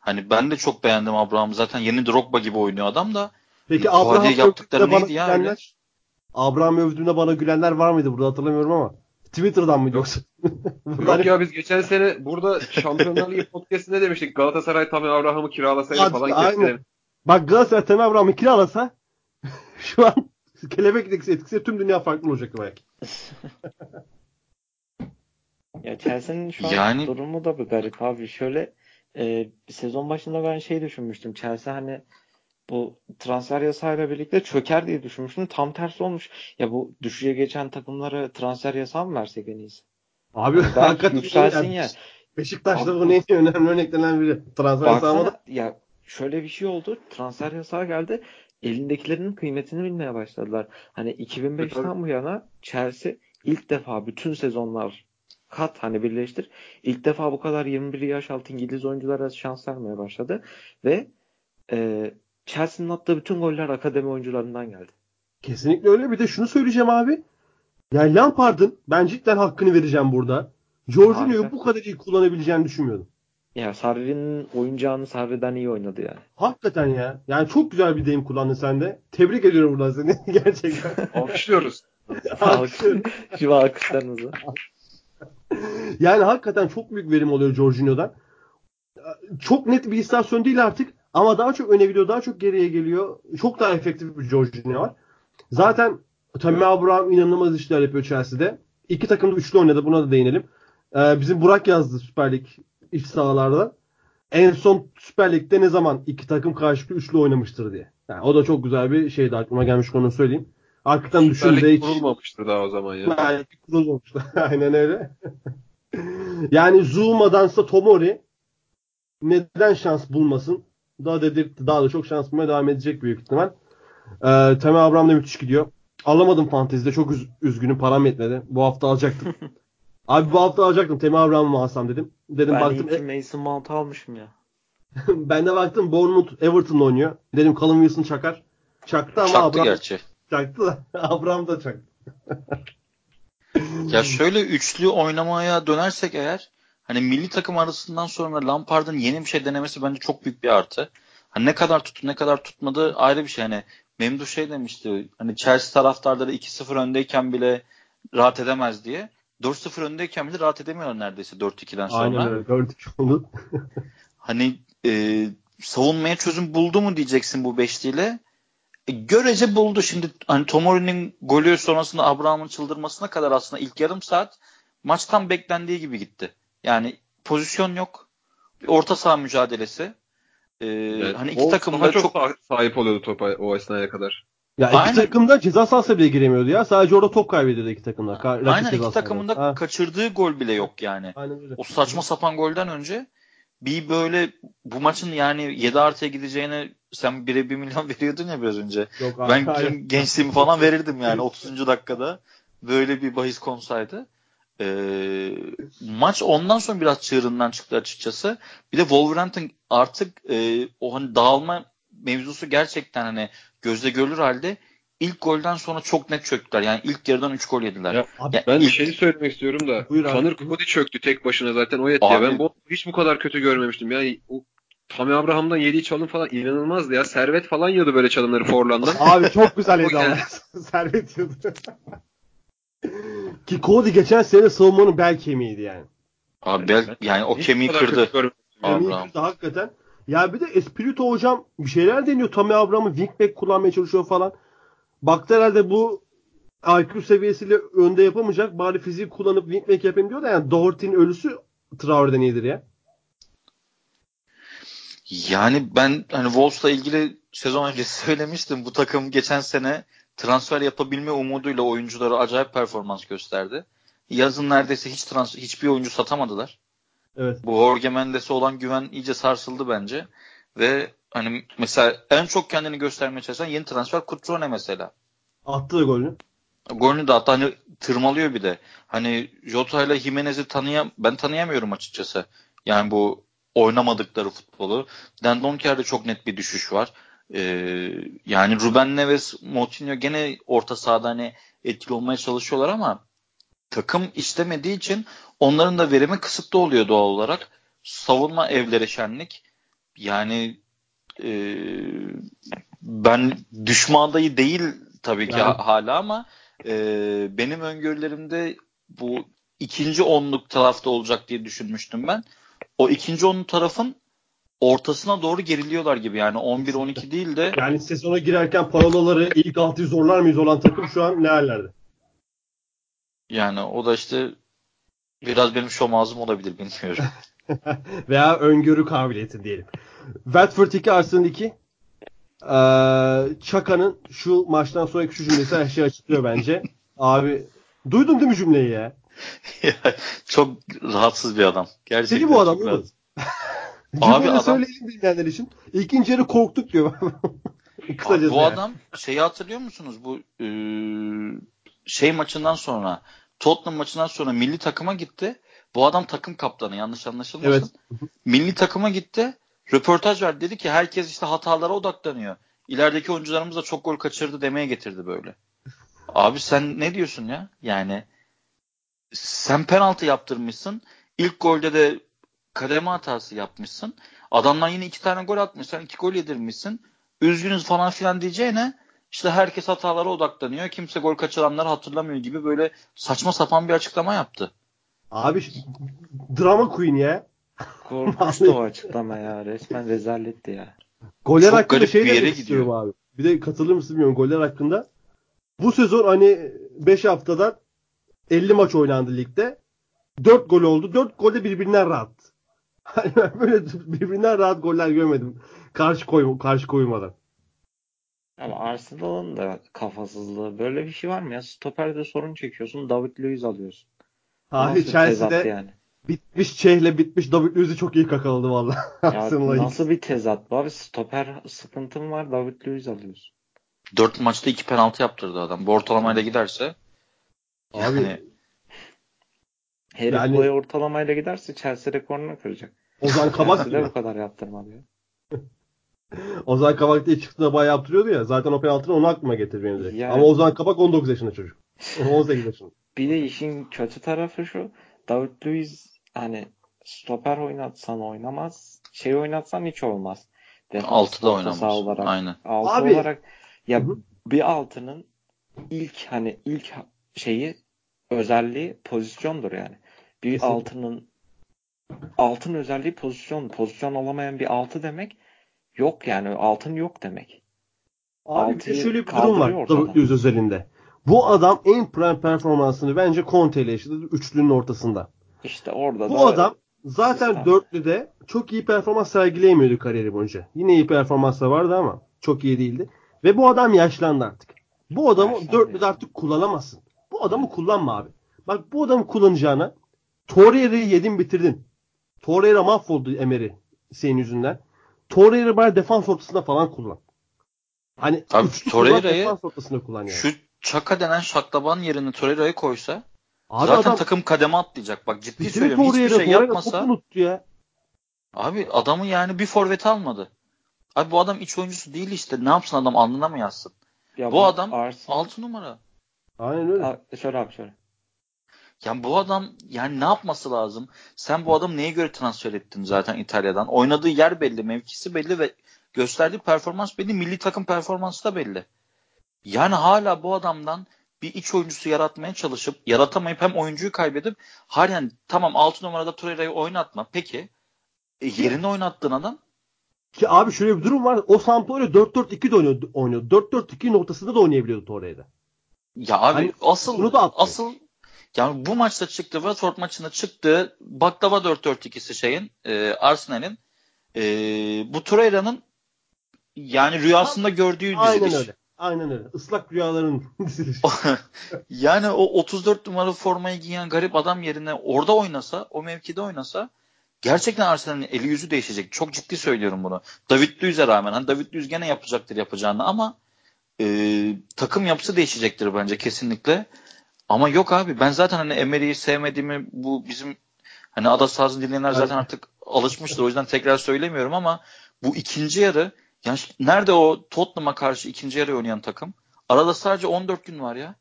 Hani ben de çok beğendim Abraham'ı. Zaten yeni Drogba gibi oynuyor adam da. Peki Fuadiye Abraham yaptıkları neydi ya gülenler? Abraham övdüğünde bana gülenler var mıydı burada hatırlamıyorum ama. Twitter'dan mıydı yoksa? *laughs* Yok ya biz geçen sene burada Şampiyonlar Ligi podcast'inde demiştik Galatasaray Tammy Abraham'ı kiralasaydı Hadi, falan kestiler. Bak Galatasaray Temel Abraham'ı kiralasa *laughs* şu an kelebek etkisi etkisi tüm dünya farklı olacaktı belki. Ya Chelsea'nin şu an Yani- durumu da bir garip abi. Şöyle e, sezon başında ben şey düşünmüştüm. Chelsea hani bu transfer yasağıyla birlikte çöker diye düşünmüştüm. Tam tersi olmuş. Ya bu düşüşe geçen takımlara transfer yasağı mı versek en iyisi? Abi Belki hakikaten yükselsin yani ya. Beşiktaş'ta bunun en önemli örneklerinden biri. Transfer yasağı da ya şöyle bir şey oldu. Transfer yasağı geldi. Elindekilerin kıymetini bilmeye başladılar. Hani 2005'ten bu yana Chelsea ilk defa bütün sezonlar kat hani birleştir. İlk defa bu kadar 21 yaş altı İngiliz oyunculara şans vermeye başladı ve e, Chelsea'nin attığı bütün goller akademi oyuncularından geldi. kesinlikle öyle. Bir de şunu söyleyeceğim abi. Yani Lampard'ın ben cidden hakkını vereceğim burada. Jorginho'yu bu kadar iyi kullanabileceğini düşünmüyordum. Ya Sarri'nin oyuncağını Sarri'den iyi oynadı yani. Hakikaten ya. Yani çok güzel bir deyim kullandın sen de. Tebrik ediyorum buradan seni. *laughs* Gerçekten. Alkışlıyoruz. *laughs* Alkışlıyorum. Şu alkışlarınızı. yani hakikaten çok büyük verim oluyor Jorginho'dan. Çok net bir istasyon değil artık ama daha çok öne gidiyor, daha çok geriye geliyor. Çok daha efektif bir Jorginho var. Zaten Tammy Abraham inanılmaz işler yapıyor Chelsea'de. İki takım da üçlü oynadı. Buna da değinelim. Ee, bizim Burak yazdı Süper Lig iç sahalarda. En son Süper Lig'de ne zaman iki takım karşılıklı üçlü oynamıştır diye. Yani o da çok güzel bir şeydi. Aklıma gelmiş onu söyleyeyim. Hakikaten Lig hiç kurulmamıştır daha o zaman ya. belki kurulmamıştı. *laughs* Aynen öyle. yani Zuma'dansa Tomori neden şans bulmasın? Daha dedirtti. Daha da çok şans bulmaya devam edecek büyük ihtimal. Ee, Temel Abraham da müthiş gidiyor. Alamadım fantezide. Çok üz- üzgünüm. Param yetmedi. Bu hafta alacaktım. *laughs* Abi bu hafta alacaktım. Temel Abraham'ı mı alsam dedim. Dedim Ben baktım. iyi ki Mason Mount almışım ya. *laughs* ben de baktım Bournemouth Everton'la oynuyor. Dedim Callum Wilson çakar. Çaktı ama Çaktı Abraham gerçi. çaktı da. *laughs* Abraham da çaktı. Ya şöyle üçlü oynamaya dönersek eğer hani milli takım arasından sonra Lampard'ın yeni bir şey denemesi bence çok büyük bir artı. Hani ne kadar tuttu ne kadar tutmadı ayrı bir şey. Hani Memduh şey demişti hani Chelsea taraftarları 2-0 öndeyken bile rahat edemez diye. 4-0 öndeyken bile rahat edemiyorlar neredeyse 4-2'den sonra. Aynen öyle. Gördük onu. *laughs* Hani e, savunmaya çözüm buldu mu diyeceksin bu beşliyle. E, görece buldu. Şimdi hani Tomori'nin golü sonrasında Abraham'ın çıldırmasına kadar aslında ilk yarım saat maç tam beklendiği gibi gitti. Yani pozisyon yok. Bir orta saha mücadelesi. E, Yani hani iki takım da çok, çok sah- sahip oluyordu topa o esnaya kadar. Ya iki Aynen. takım da ceza sahasına bile giremiyordu ya. Sadece orada top kaybediyordu iki takım da. Ka- rakip aynen ceza iki takımın da sahasında. Ha, kaçırdığı gol bile yok yani. Aynen öyle. O saçma sapan golden önce bir böyle bu maçın yani 7 artıya gideceğine sen 1'e 1 milyon *laughs* veriyordun ya biraz önce. Yok, Ben bütün gençliğimi falan verirdim yani 30. dakikada. Böyle bir bahis konsaydı. Ee, maç ondan sonra biraz çığırından çıktı açıkçası. Bir de Wolverhampton artık e, o hani dağılma mevzusu gerçekten hani gözle görülür halde ilk golden sonra çok net çöktüler. Yani ilk yarıdan 3 gol yediler. Ya, Abi, Ya Ben bir ilk- şey söylemek istiyorum da. Buyur. Tanır Cody çöktü tek başına zaten o yetti ya. Abi. Ben bu hiç bu kadar kötü görmemiştim. Yani o Tammy Abraham'dan yediği çalım falan inanılmazdı ya. Servet falan yiyordu böyle çalımları Forlan'dan. Abi çok güzel *laughs* yedi ama. yani. *laughs* Servet yiyordu. Ki Cody geçen sene savunmanın bel kemiğiydi yani. Abi bel, yani o kemiği kırdı. Kemiği kırdı hakikaten. Ya bir de Espirito hocam bir şeyler deniyor. Tammy Abraham'ı wingback kullanmaya çalışıyor falan. Baktı herhalde bu IQ seviyesiyle önde yapamayacak. Bari fiziği kullanıp wingback yapayım diyor da yani Doherty'nin ölüsü Traore'den iyidir ya. Yani ben hani Wolves'la ilgili sezon önce *laughs* söylemiştim. Bu takım geçen sene transfer yapabilme umuduyla oyuncuları acayip performans gösterdi. Yazın neredeyse hiç transfer, hiçbir oyuncu satamadılar. Evet. Bu Jorge Mendes'e olan güven iyice sarsıldı bence. Ve hani mesela en çok kendini göstermeye çalışan yeni transfer Cutrone mesela. Attı da golünü. De hatta hani tırmalıyor bir de. Hani Jota ile Jimenez'i tanıyam ben tanıyamıyorum açıkçası. Yani bu oynamadıkları futbolu. Dan Donker'de çok net bir düşüş var. Ee, yani Ruben Neves, Moutinho gene orta sahada hani etkili olmaya çalışıyorlar ama takım istemediği için onların da verimi kısıtlı oluyor doğal olarak. Savunma evleri şenlik. Yani e, ben düşman adayı değil tabii ki Yani- hala ama e, benim öngörülerimde bu ikinci onluk tarafta olacak diye düşünmüştüm ben. O ikinci onluk tarafın ortasına doğru geriliyorlar gibi yani 11-12 değil de Yani sezona girerken parolaları ilk altıyı zorlar mıyız olan takım şu an ne hallerde? yani o da işte biraz benim şomazım olabilir bilmiyorum. *laughs* Veya öngörü kabiliyeti diyelim. Watford 2 Arsenal 2. Ee, Çaka'nın şu maçtan sonraki şu cümlesi her şeyi açıklıyor bence. *laughs* Abi duydun değil mi cümleyi ya? *laughs* çok rahatsız bir adam. Gerçekten Deli bu adam. Cümleyi Abi adam- söyleyelim bilmeyenler için. İkinci yarı korktuk diyor. *laughs* Abi Kısacası bu yani. adam şeyi hatırlıyor musunuz? Bu e, şey maçından sonra Tottenham maçından sonra milli takıma gitti. Bu adam takım kaptanı yanlış anlaşılmasın. Milli takıma gitti. Röportaj verdi. Dedi ki herkes işte hatalara odaklanıyor. İlerideki oyuncularımız da çok gol kaçırdı demeye getirdi böyle. Abi sen ne diyorsun ya? Yani sen penaltı yaptırmışsın. İlk golde de kademe hatası yapmışsın. Adamlar yine iki tane gol atmış. Sen iki gol yedirmişsin. Üzgünüz falan filan diyeceğine işte herkes hatalara odaklanıyor. Kimse gol kaçıranları hatırlamıyor gibi böyle saçma sapan bir açıklama yaptı. Abi drama queen ya. Korkunçtu o açıklama ya. Resmen rezaletti ya. Goller Çok hakkında şey bir yere demek istiyorum abi. Bir de katılır mısın bilmiyorum goller hakkında. Bu sezon hani 5 haftadan 50 maç oynandı ligde. 4 gol oldu. 4 golde birbirinden rahat. Hani ben böyle birbirinden rahat goller görmedim. Karşı koy karşı koymadan. Ama Arsenal'ın da kafasızlığı. Böyle bir şey var mı ya? Stoperde sorun çekiyorsun. David Luiz alıyorsun. Tezat Chelsea'de yani? bitmiş Çeh'le bitmiş David Luiz'i çok iyi kakaladı valla. *laughs* Nasıl bir tezat bu abi? Stoper sıkıntın var. David Luiz alıyorsun. Dört maçta iki penaltı yaptırdı adam. Bu ortalamayla giderse Abi yani Herif Yani- bu ortalamayla giderse Chelsea rekorunu kıracak. Ozan *laughs* Kabak Chelsea de bu kadar yaptırmadı ya. *laughs* Ozan Kabak diye çıktığında bayağı yaptırıyordu ya. Zaten o penaltını onu aklıma getirdi benim direkt. Yani- Ama Ozan Kabak 19 yaşında çocuk. *laughs* 18 yaşında. Bir de işin kötü tarafı şu. David Luiz hani stoper oynatsan oynamaz. Şey oynatsan hiç olmaz. Defans, altıda oynamaz. olarak. Aynen. Altı Abi- olarak ya Hı hı. bir altının ilk hani ilk şeyi özelliği pozisyondur yani. Bir Kesinlikle. altının altın özelliği pozisyon. Pozisyon olamayan bir altı demek yok yani altın yok demek. Abi Altıyı şöyle bir durum var Luiz özelinde. Bu adam en prime performansını bence Conte ile yaşadı. Üçlünün ortasında. İşte orada Bu da adam zaten sistem. dörtlüde çok iyi performans sergileyemiyordu kariyeri boyunca. Yine iyi performanslar vardı ama çok iyi değildi. Ve bu adam yaşlandı artık. Bu adamı Yaşlandı dörtlüde artık kullanamazsın. Bu adamı kullanma abi. Bak bu adamı kullanacağına Torreira'yı yedin bitirdin. Torreira mahvoldu Emery senin yüzünden. Torreira bari defans ortasında falan kullan. Hani Abi Torreira'yı defans ortasında kullan yani. Şu Çaka denen şaklaban yerine Torreira'yı koysa Abi zaten adam takım kademe atlayacak. Bak ciddi söylüyorum. Hiçbir şey Torreira yapmasa unuttu ya. abi adamı yani bir forvet almadı. Abi bu adam iç oyuncusu değil işte. Ne yapsın adam alnına mı yazsın? Ya Bu adam Arsenal 6 numara. Aynen öyle. Aa, şöyle abi şöyle. Yani bu adam yani ne yapması lazım? Sen bu adamı neye göre transfer ettin zaten İtalya'dan? Oynadığı yer belli, mevkisi belli ve gösterdiği performans belli, milli takım performansı da belli. Yani hala bu adamdan bir iç oyuncusu yaratmaya çalışıp yaratamayıp hem oyuncuyu kaybedip halen tamam 6 numarada Torreira'yı oynatma. Peki e, yerini oynattığın adam Ki abi şöyle bir durum var. O Sampdoria 4-4-2 de oynuyordu. oynuyordu. 4-4-2 noktasında da oynayabiliyordu Torreira. ya abi Hani asıl bunu da atmıyor. asıl yani bu maçta çıktı Watford maçında çıktı baklava 4-4-2'si şeyin e, Arsenal'in e, bu Torreira'nın yani rüyasında gördüğü Aynen diziliş. öyle. Aynen öyle. Islak rüyaların *laughs* dizilişi. yani o 34 numaralı formayı giyen garip adam yerine orada oynasa, o mevkide oynasa gerçekten Arsenal'in eli yüzü değişecek. Çok ciddi söylüyorum bunu. David Luiz'e rağmen. Hani David Luiz gene yapacaktır yapacağını ama e, takım yapısı değişecektir bence kesinlikle. Ama yok abi ben zaten hani Emery'i sevmediğimi bu bizim hani ada sahasını dinleyenler zaten artık alışmıştır. O yüzden tekrar söylemiyorum ama bu ikinci yarı yani nerede o Tottenham'a karşı ikinci yarı oynayan takım? Arada sadece 14 gün var ya.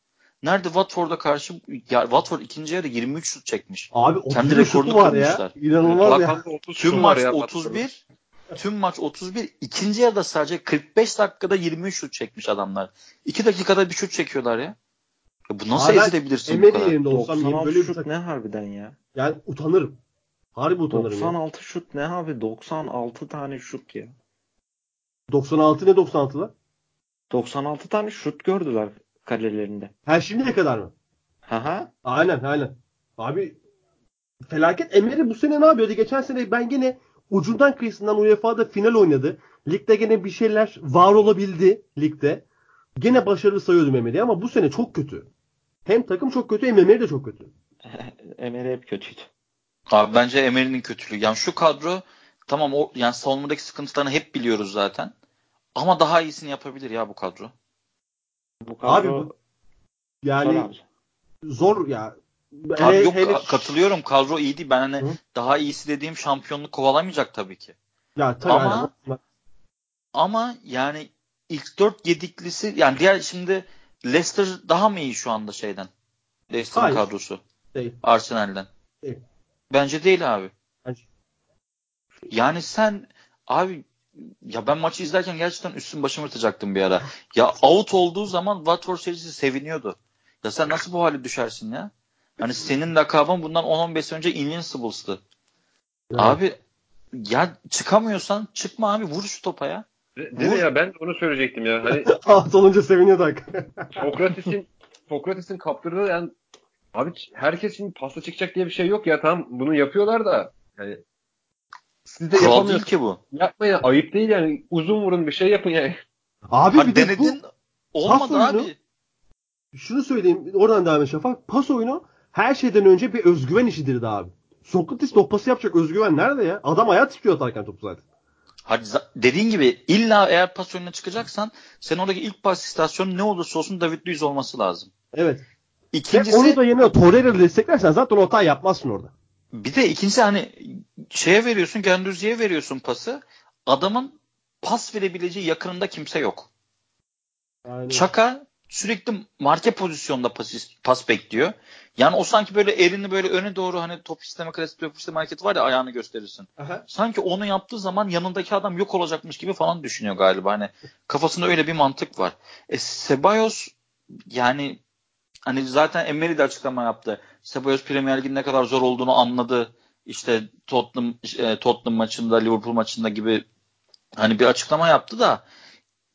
Nerede Watford'a karşı ya Watford ikinci yarı 23 şut çekmiş. Abi Kendi 31 şutu rekorunu var ya. kırmışlar. İnanılmaz ya. Hakan'da 30 Tüm maç var ya, 31. Tüm maç 31. İkinci yarıda sadece 45 dakikada 23 şut çekmiş adamlar. 2 dakikada bir şut çekiyorlar ya. Ya bu nasıl Abi ben ezilebilirsin bu Emery kadar? yerinde olsam yemin 96 böyle bir şut takım. ne harbiden ya? Yani utanırım. Harbi utanırım ya. 96 şut ne abi? 96 tane şut ya. 96 ne 96'lar? 96 tane şut gördüler kalelerinde. Her şimdiye kadar mı? Haha. Aynen aynen. Abi felaket Emery bu sene ne yapıyordu? Geçen sene ben gene ucundan kıyısından UEFA'da final oynadı. Ligde gene bir şeyler var olabildi ligde. Gene başarılı sayıyordum Emery'i ama bu sene çok kötü. Hem takım çok kötü hem Emery de çok kötü. *laughs* Emery hep kötüydü. Abi bence Emery'nin kötülüğü. Yani şu kadro tamam o yani savunmadaki sıkıntılarını hep biliyoruz zaten. Ama daha iyisini yapabilir ya bu kadro. Bu Abi kadro bu- Yani zor abi. zor ya. Abi Hele- yok hele- ka- katılıyorum kadro iyi değil. Ben hani Hı. daha iyisi dediğim şampiyonluk kovalamayacak tabii ki. Ya tabii Ama- aynen. Ama yani ilk dört yediklisi yani diğer şimdi Leicester daha mı iyi şu anda şeyden? Leicester'ın kadrosu. Değil. Arsenal'den. Değil. Bence değil abi. Bence- Yani sen abi ya ben maçı izlerken gerçekten üstüm başımı yırtacaktım bir ara. Ya out olduğu zaman Watford serisi seviniyordu. Ya sen nasıl bu hale düşersin ya? Hani senin lakabın bundan 10-15 sene önce Invincibles'tı. Yani. Abi ya çıkamıyorsan çıkma abi vur şu topa ya. De- Değil mi ya ben de onu söyleyecektim ya. Hani *laughs* Alt olunca seviniyorduk. *laughs* Sokrates'in Sokrates'in kaptırdığı yani abi herkes şimdi pasta çıkacak diye bir şey yok ya tamam bunu yapıyorlar da yani siz de Kural değil yapamıyorsunuz. ki bu. Yapmayın ayıp değil yani uzun vurun bir şey yapın yani. Abi Abi bir de bu denedin olmadı oyunu- abi. şunu söyleyeyim oradan devam et Şafak. Pas oyunu her şeyden önce bir özgüven işidir de abi. Sokrates o pası yapacak özgüven nerede ya? Adam ayağı titriyor atarken topu zaten. Hadi dediğin gibi illa eğer pas oyununa çıkacaksan sen oradaki ilk pas istasyonu ne olursa olsun David Luiz olması lazım. Evet. Ve İkincisi onu da yerine Torreira'yla desteklersen zaten o hatayı yapmazsın orada. bir de ikincisi hani şeye veriyorsun Gendüzi'ye veriyorsun pası. Adamın pas verebileceği yakınında kimse yok. Yani, Çaka sürekli marke pozisyonda pas, pas bekliyor. Yani o sanki böyle elini böyle öne doğru hani top isteme klasik top isteme hareketi var ya ayağını gösterirsin. Aha. sanki onu yaptığı zaman yanındaki adam yok olacakmış gibi falan düşünüyor galiba. Hani kafasında öyle bir mantık var. E Ceballos yani hani zaten Emery de açıklama yaptı. Ceballos Premier Lig'in ne kadar zor olduğunu anladı. İşte Tottenham e, Tottenham maçında, Liverpool maçında gibi hani bir açıklama yaptı da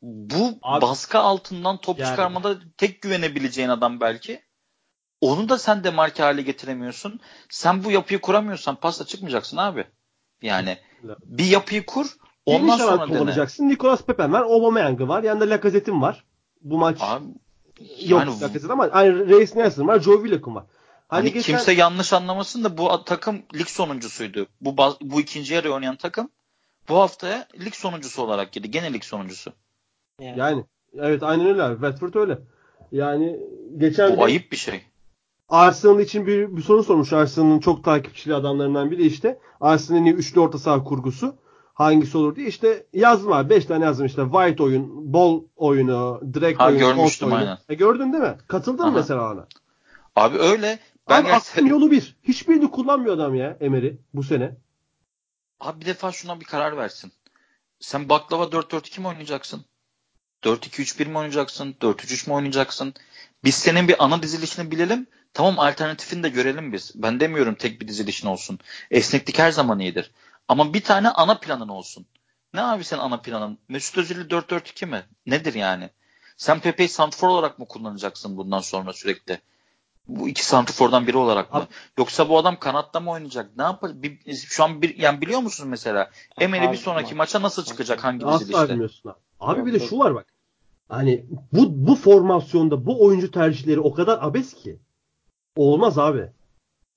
bu Abi- baskı altından top Yani. çıkarmada tek güvenebileceğin adam belki. Onu da sen de marke hale getiremiyorsun. Sen bu yapıyı kuramıyorsan pasla çıkmayacaksın abi. Yani bir yapıyı kur ondan Geniş sonra dene. kullanacaksın. Nicolas Pepe var. Aubameyang'ı var. Yanında Lacazette'in var. Bu maç Abi, yok yani Lacazette ama hani Reis Nelson var. Joe Willock'un var. Hani, hani geçen kimse yanlış anlamasın da bu takım lig sonuncusuydu. Bu bu ikinci yarı oynayan takım bu haftaya lig sonuncusu olarak girdi. Gene lig sonuncusu. Yani. yani evet aynen öyle abi. Watford öyle. Yani geçen Bu ayıp bir şey. Arsenal için bir, bir soru sormuş. Arsenal'ın çok takipçili adamlarından biri işte. Arsenal'in üçlü orta saha kurgusu hangisi olur diye işte yazdım abi. 5 tane yazdım işte. White oyun, ball oyunu, direkt Ha, oyun, görmüştüm, oyunu. aynen. E, gördün değil mi? Katıldın Aha. mesela ona? Abi öyle. Ben Abi aklın yolu bir. Hiçbirini kullanmıyor adam ya Emery bu sene. Abi bir defa şuna bir karar versin. Sen baklava 4-4-2 mi oynayacaksın? 4-2-3-1 mi oynayacaksın? 4-3-3 mi oynayacaksın? Biz senin bir ana dizilişini bilelim. Tamam alternatifini de görelim biz. Ben demiyorum tek bir dizilişin olsun. Esneklik her zaman iyidir. Ama bir tane ana planın olsun. Ne abi senin ana planın? Mesut Özil'i 4-4-2 mi? Nedir yani? Sen Pepe'yi santfor olarak mı kullanacaksın bundan sonra sürekli? Bu iki santrfordan biri olarak mı? Abi- Yoksa bu adam kanatta mı oynayacak? Ne yapar? Bir, şu an bir yani biliyor musunuz mesela? Emery bir Abi, sonraki bak- maça nasıl çıkacak hangi Asla dizilişte? bilmiyorsun abi. Abi bir de şu var bak. Hani bu bu formasyonda bu oyuncu tercihleri o kadar abes ki. Olmaz abi.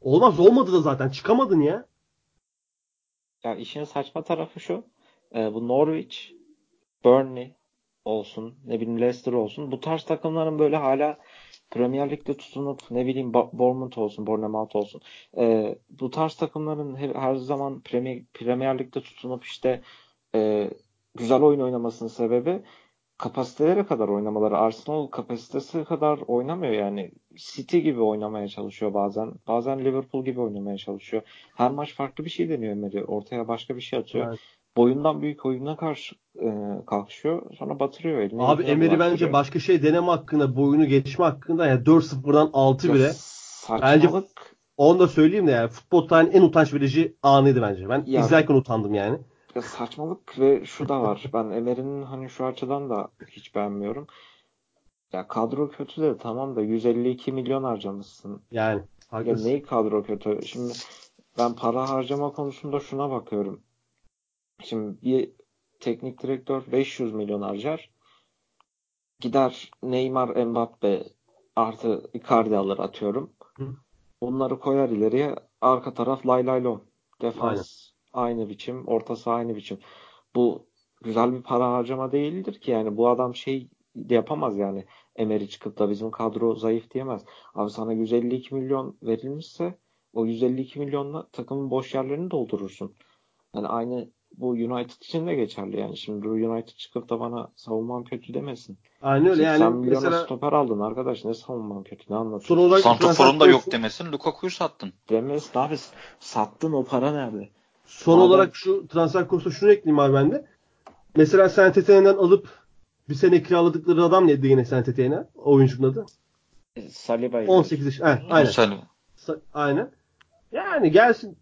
Olmaz olmadı da zaten çıkamadın ya. Ya işin saçma tarafı şu. e, bu Norwich, Burnley olsun, ne bileyim Leicester olsun. Bu tarz takımların böyle hala Premier Lig'de tutunup ne bileyim Bournemouth olsun, Bournemouth olsun. e, bu tarz takımların her, her zaman Premier, Premier Lig'de tutunup işte e, güzel oyun oynamasının sebebi kapasitelere kadar oynamaları. Arsenal kapasitesi kadar oynamıyor yani. City gibi oynamaya çalışıyor bazen. Bazen Liverpool gibi oynamaya çalışıyor. Her maç farklı bir şey deniyor Emery. Ortaya başka bir şey atıyor. Evet. Boyundan büyük oyuna karşı e, kalkışıyor. Sonra batırıyor elini. Abi Emery bence başka şey deneme hakkında, boyunu geçme hakkında yani 4-0'dan 6 Ya bile. Saçmalık. Onu da söyleyeyim de yani futbol tarihinin en utanç verici anıydı bence. Ben Ya- izlerken utandım yani. Ya saçmalık ve şu da var. Ben Emery'nin hani şu açıdan da hiç beğenmiyorum. Ya kadro kötü de tamam da 152 milyon harcamışsın. Yani. Ya haklısın. neyi kadro kötü? Şimdi ben para harcama konusunda şuna bakıyorum. Şimdi bir teknik direktör 500 milyon harcar. Gider Neymar, Mbappe artı Icardi alır atıyorum. Hı. Bunları koyar ileriye. Arka taraf lay lay lon. Defans aynı biçim. Orta saha aynı biçim. Bu güzel bir para harcama değildir ki yani bu adam şey yapamaz yani. Emery çıkıp da bizim kadro zayıf diyemez. Abi sana 152 milyon verilmişse o 152 milyonla takımın boş yerlerini doldurursun. Yani aynı bu United için de geçerli yani. Şimdi bu United çıkıp da bana savunmam kötü demesin. Aynen öyle yani 80 milyona mesela stoper aldın arkadaş. Ne savunmam kötü ne anlatıyorsun? Santrfor'un da yok demesin. Lukaku'yu sattın. Demesin abi sattın o para nerede? Son Madem- olarak şu transfer konusunda şunu ekleyeyim abi ben de. Mesela Saint-Étienne'den alıp bir sene kiraladıkları adam neydi yine Saint-Étienne'e? Oyuncunun adı. E, Saliba'yı 18 yaş. Heh, aynen. Sen- Sa- aynen. Yani gelsin.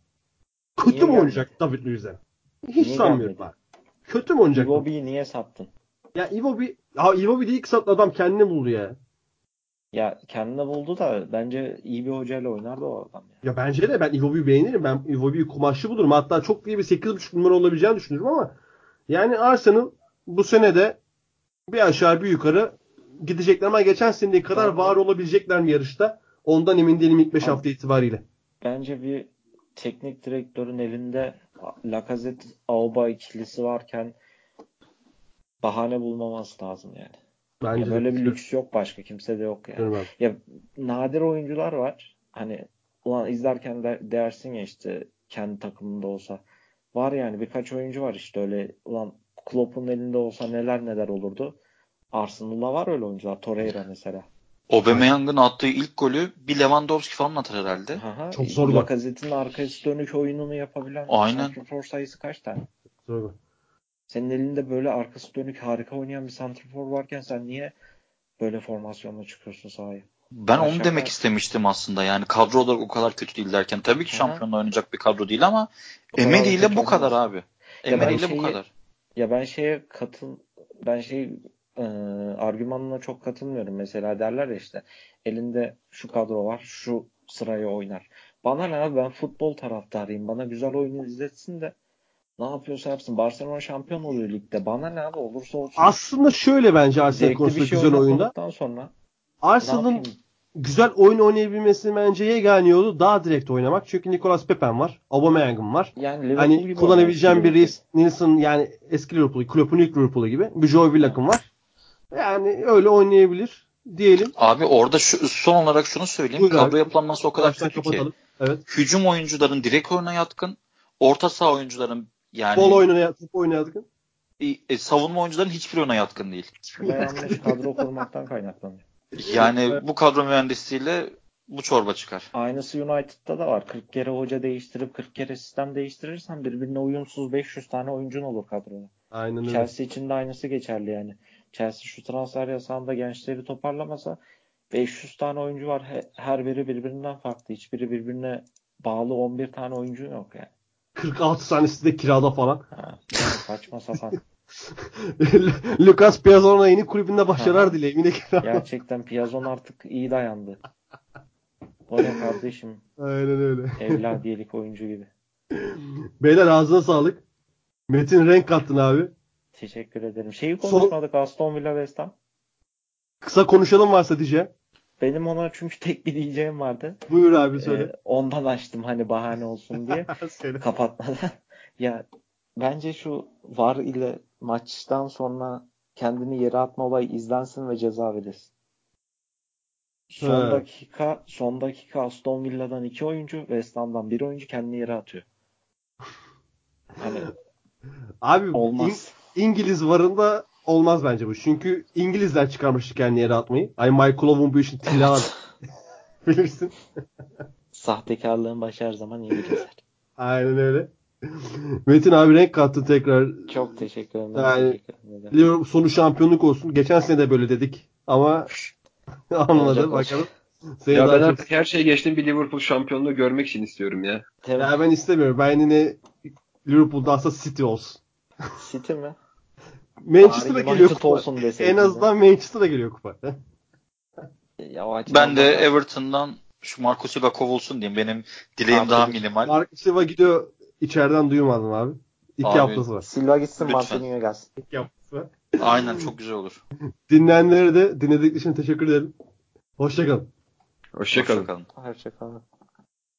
Kötü Niye mü oynayacak David Luiz'e? Hiç Niye sanmıyorum gelmedi? ben. Kötü mü oynayacak? Iwobi'yi niye sattın? Ya Iwobi, ya Iwobi değil kısa adam kendini buldu ya. Ya kendine buldu da bence iyi bir hocayla oynardı o adam ya. Ya bence de ben Iwobi'yi beğenirim. Ben Iwobi'yi kumaşlı bulurum. Hatta çok iyi bir 8.5 numara olabileceğini düşünüyorum ama yani Arsenal bu sene de bir aşağı bir yukarı gidecekler ama geçen seneye kadar var olabilecekler mi yarışta? Ondan emin değilim ilk 5 Tamam. hafta itibariyle. Bence bir teknik direktörün elinde Lacazette Auba ikilisi varken bahane bulmaması lazım yani. Bence Ya de. böyle bir lüks yok başka kimse de yok yani. Ya nadir oyuncular var. Hani ulan izlerken de dersin ya işte kendi takımında olsa. Var yani birkaç oyuncu var işte öyle ulan Klopp'un elinde olsa neler neler olurdu. Arsenal'da var öyle oyuncular. Torreira mesela. Aubameyang'ın attığı ilk golü bir Lewandowski falan atar herhalde. Aha, Çok zor bak. Lacazette'in arkası dönük oyununu yapabilen Aynen. santrafor sayısı kaç tane? Doğru. Senin elinde böyle arkası dönük harika oynayan bir santrafor varken sen niye böyle formasyonla çıkıyorsun sahaya? Ben onu Aşağı- demek istemiştim aslında. Yani kadro olarak o kadar kötü değil derken. Tabii ki şampiyonla oynayacak bir kadro değil ama Emery ile bu kadar olmaz. abi. Emery ile bu kadar. Ya ben şeye katıl ben şey e, argümanına çok katılmıyorum. Mesela derler ya işte elinde şu kadro var, şu sırayı oynar. Bana ne abi ben futbol taraftarıyım. Bana güzel oyunu izletsin de ne yapıyorsa yapsın. Barcelona şampiyon oluyor ligde. Bana ne abi olursa olsun. Aslında şöyle bence Arsenal Zevkli konusunda şey güzel oyunda. sonra Arsenal'ın güzel oyun oynayabilmesi bence yegane yolu daha direkt oynamak. Çünkü Nicolas Pepe'm var. Aubameyang'ım var. Yani Liverpool Hani gibi kullanabileceğim bir Reece Nelson yani eski Liverpool, Klopp'un ilk Liverpool'u gibi. Bir Joe Willock'ım var. Yani öyle oynayabilir diyelim. Abi orada şu, son olarak şunu söyleyeyim. Buyur kadro yapılanması o kadar Baştan kötü ki. Evet. Hücum oyuncuların direkt oyuna yatkın. Orta saha oyuncuların yani Bol oynaya, top oynayadık. e, savunma oyuncuların hiçbir oyuna yatkın değil. Yanlış kadro kurmaktan kaynaklanıyor. Yani bu kadro mühendisiyle bu çorba çıkar. Aynısı United'da da var. 40 kere hoca değiştirip 40 kere sistem değiştirirsen birbirine uyumsuz 500 tane oyuncun olur kadroda. Aynen öyle. Chelsea için de aynısı geçerli yani. Chelsea şu transfer yasağında gençleri toparlamasa 500 tane oyuncu var. He- Her biri birbirinden farklı. Hiçbiri birbirine bağlı 11 tane oyuncu yok yani. 46 tanesi de kirada falan. Ha, saçma sapan. *laughs* Lucas Piazzon'a yeni kulübünde başarılar Aha. dileyim. Yine kirada. Gerçekten Piazon artık iyi dayandı. O ne kardeşim? Aynen öyle. Evladiyelik oyuncu gibi. Beyler ağzına sağlık. Metin renk kattın abi. Teşekkür ederim. Şeyi Son- konuşmadık Aston Villa West Ham. Kısa konuşalım varsa diyeceğim. Benim ona çünkü *laughs* tek bir diyeceğim vardı. Buyur abi söyle. Ee, ondan açtım hani bahane olsun *laughs* diye. kapatmadan. *laughs* ya bence şu VAR ile maçtan sonra kendini yere atma olayı izlensin ve ceza verilsin. Son He. dakika son dakika Aston Villa'dan iki oyuncu, West Ham'dan bir oyuncu kendini yere atıyor. Hani Abi olmaz. İng- İngiliz varında olmaz bence bu. Çünkü İngilizler çıkarmıştı kendi yere atmayı. Ay Michael Owen bu işin silahı. *laughs* *laughs* Bilirsin. Sahtekarlığın başı her zaman iyi keser. Aynen öyle. Metin abi renk kattın tekrar. Çok teşekkür ederim. Yani- teşekkür ederim. Liverpool sonu şampiyonluk olsun. Geçen sene de böyle dedik. Ama *laughs* anladı bakalım. Seni Ya ben çok- artık her şeyi geçtim bir Liverpool şampiyonluğu görmek için istiyorum ya. Tabii. Ya ben istemiyorum. Ben yine Liverpool'da aslında City olsun. City mi? Manchester'a geliyor kupa. olsun En de. azından Manchester'a geliyor kupa. Ya o açıdan Ben de Everton'dan şu Marco Silva kovulsun diyeyim. Benim dileğim Abi, daha minimal. Mark Silva gidiyor. içeriden duymadım abi. İki Abi, haftası var. Silva gitsin. Martinez gelsin. İki haftası var. Aynen *laughs* çok güzel olur. Dinleyenlere de dinledikleri için teşekkür ederim. Hoşçakalın. Hoşçakalın. Hoşçakalın. Hoşçakalın.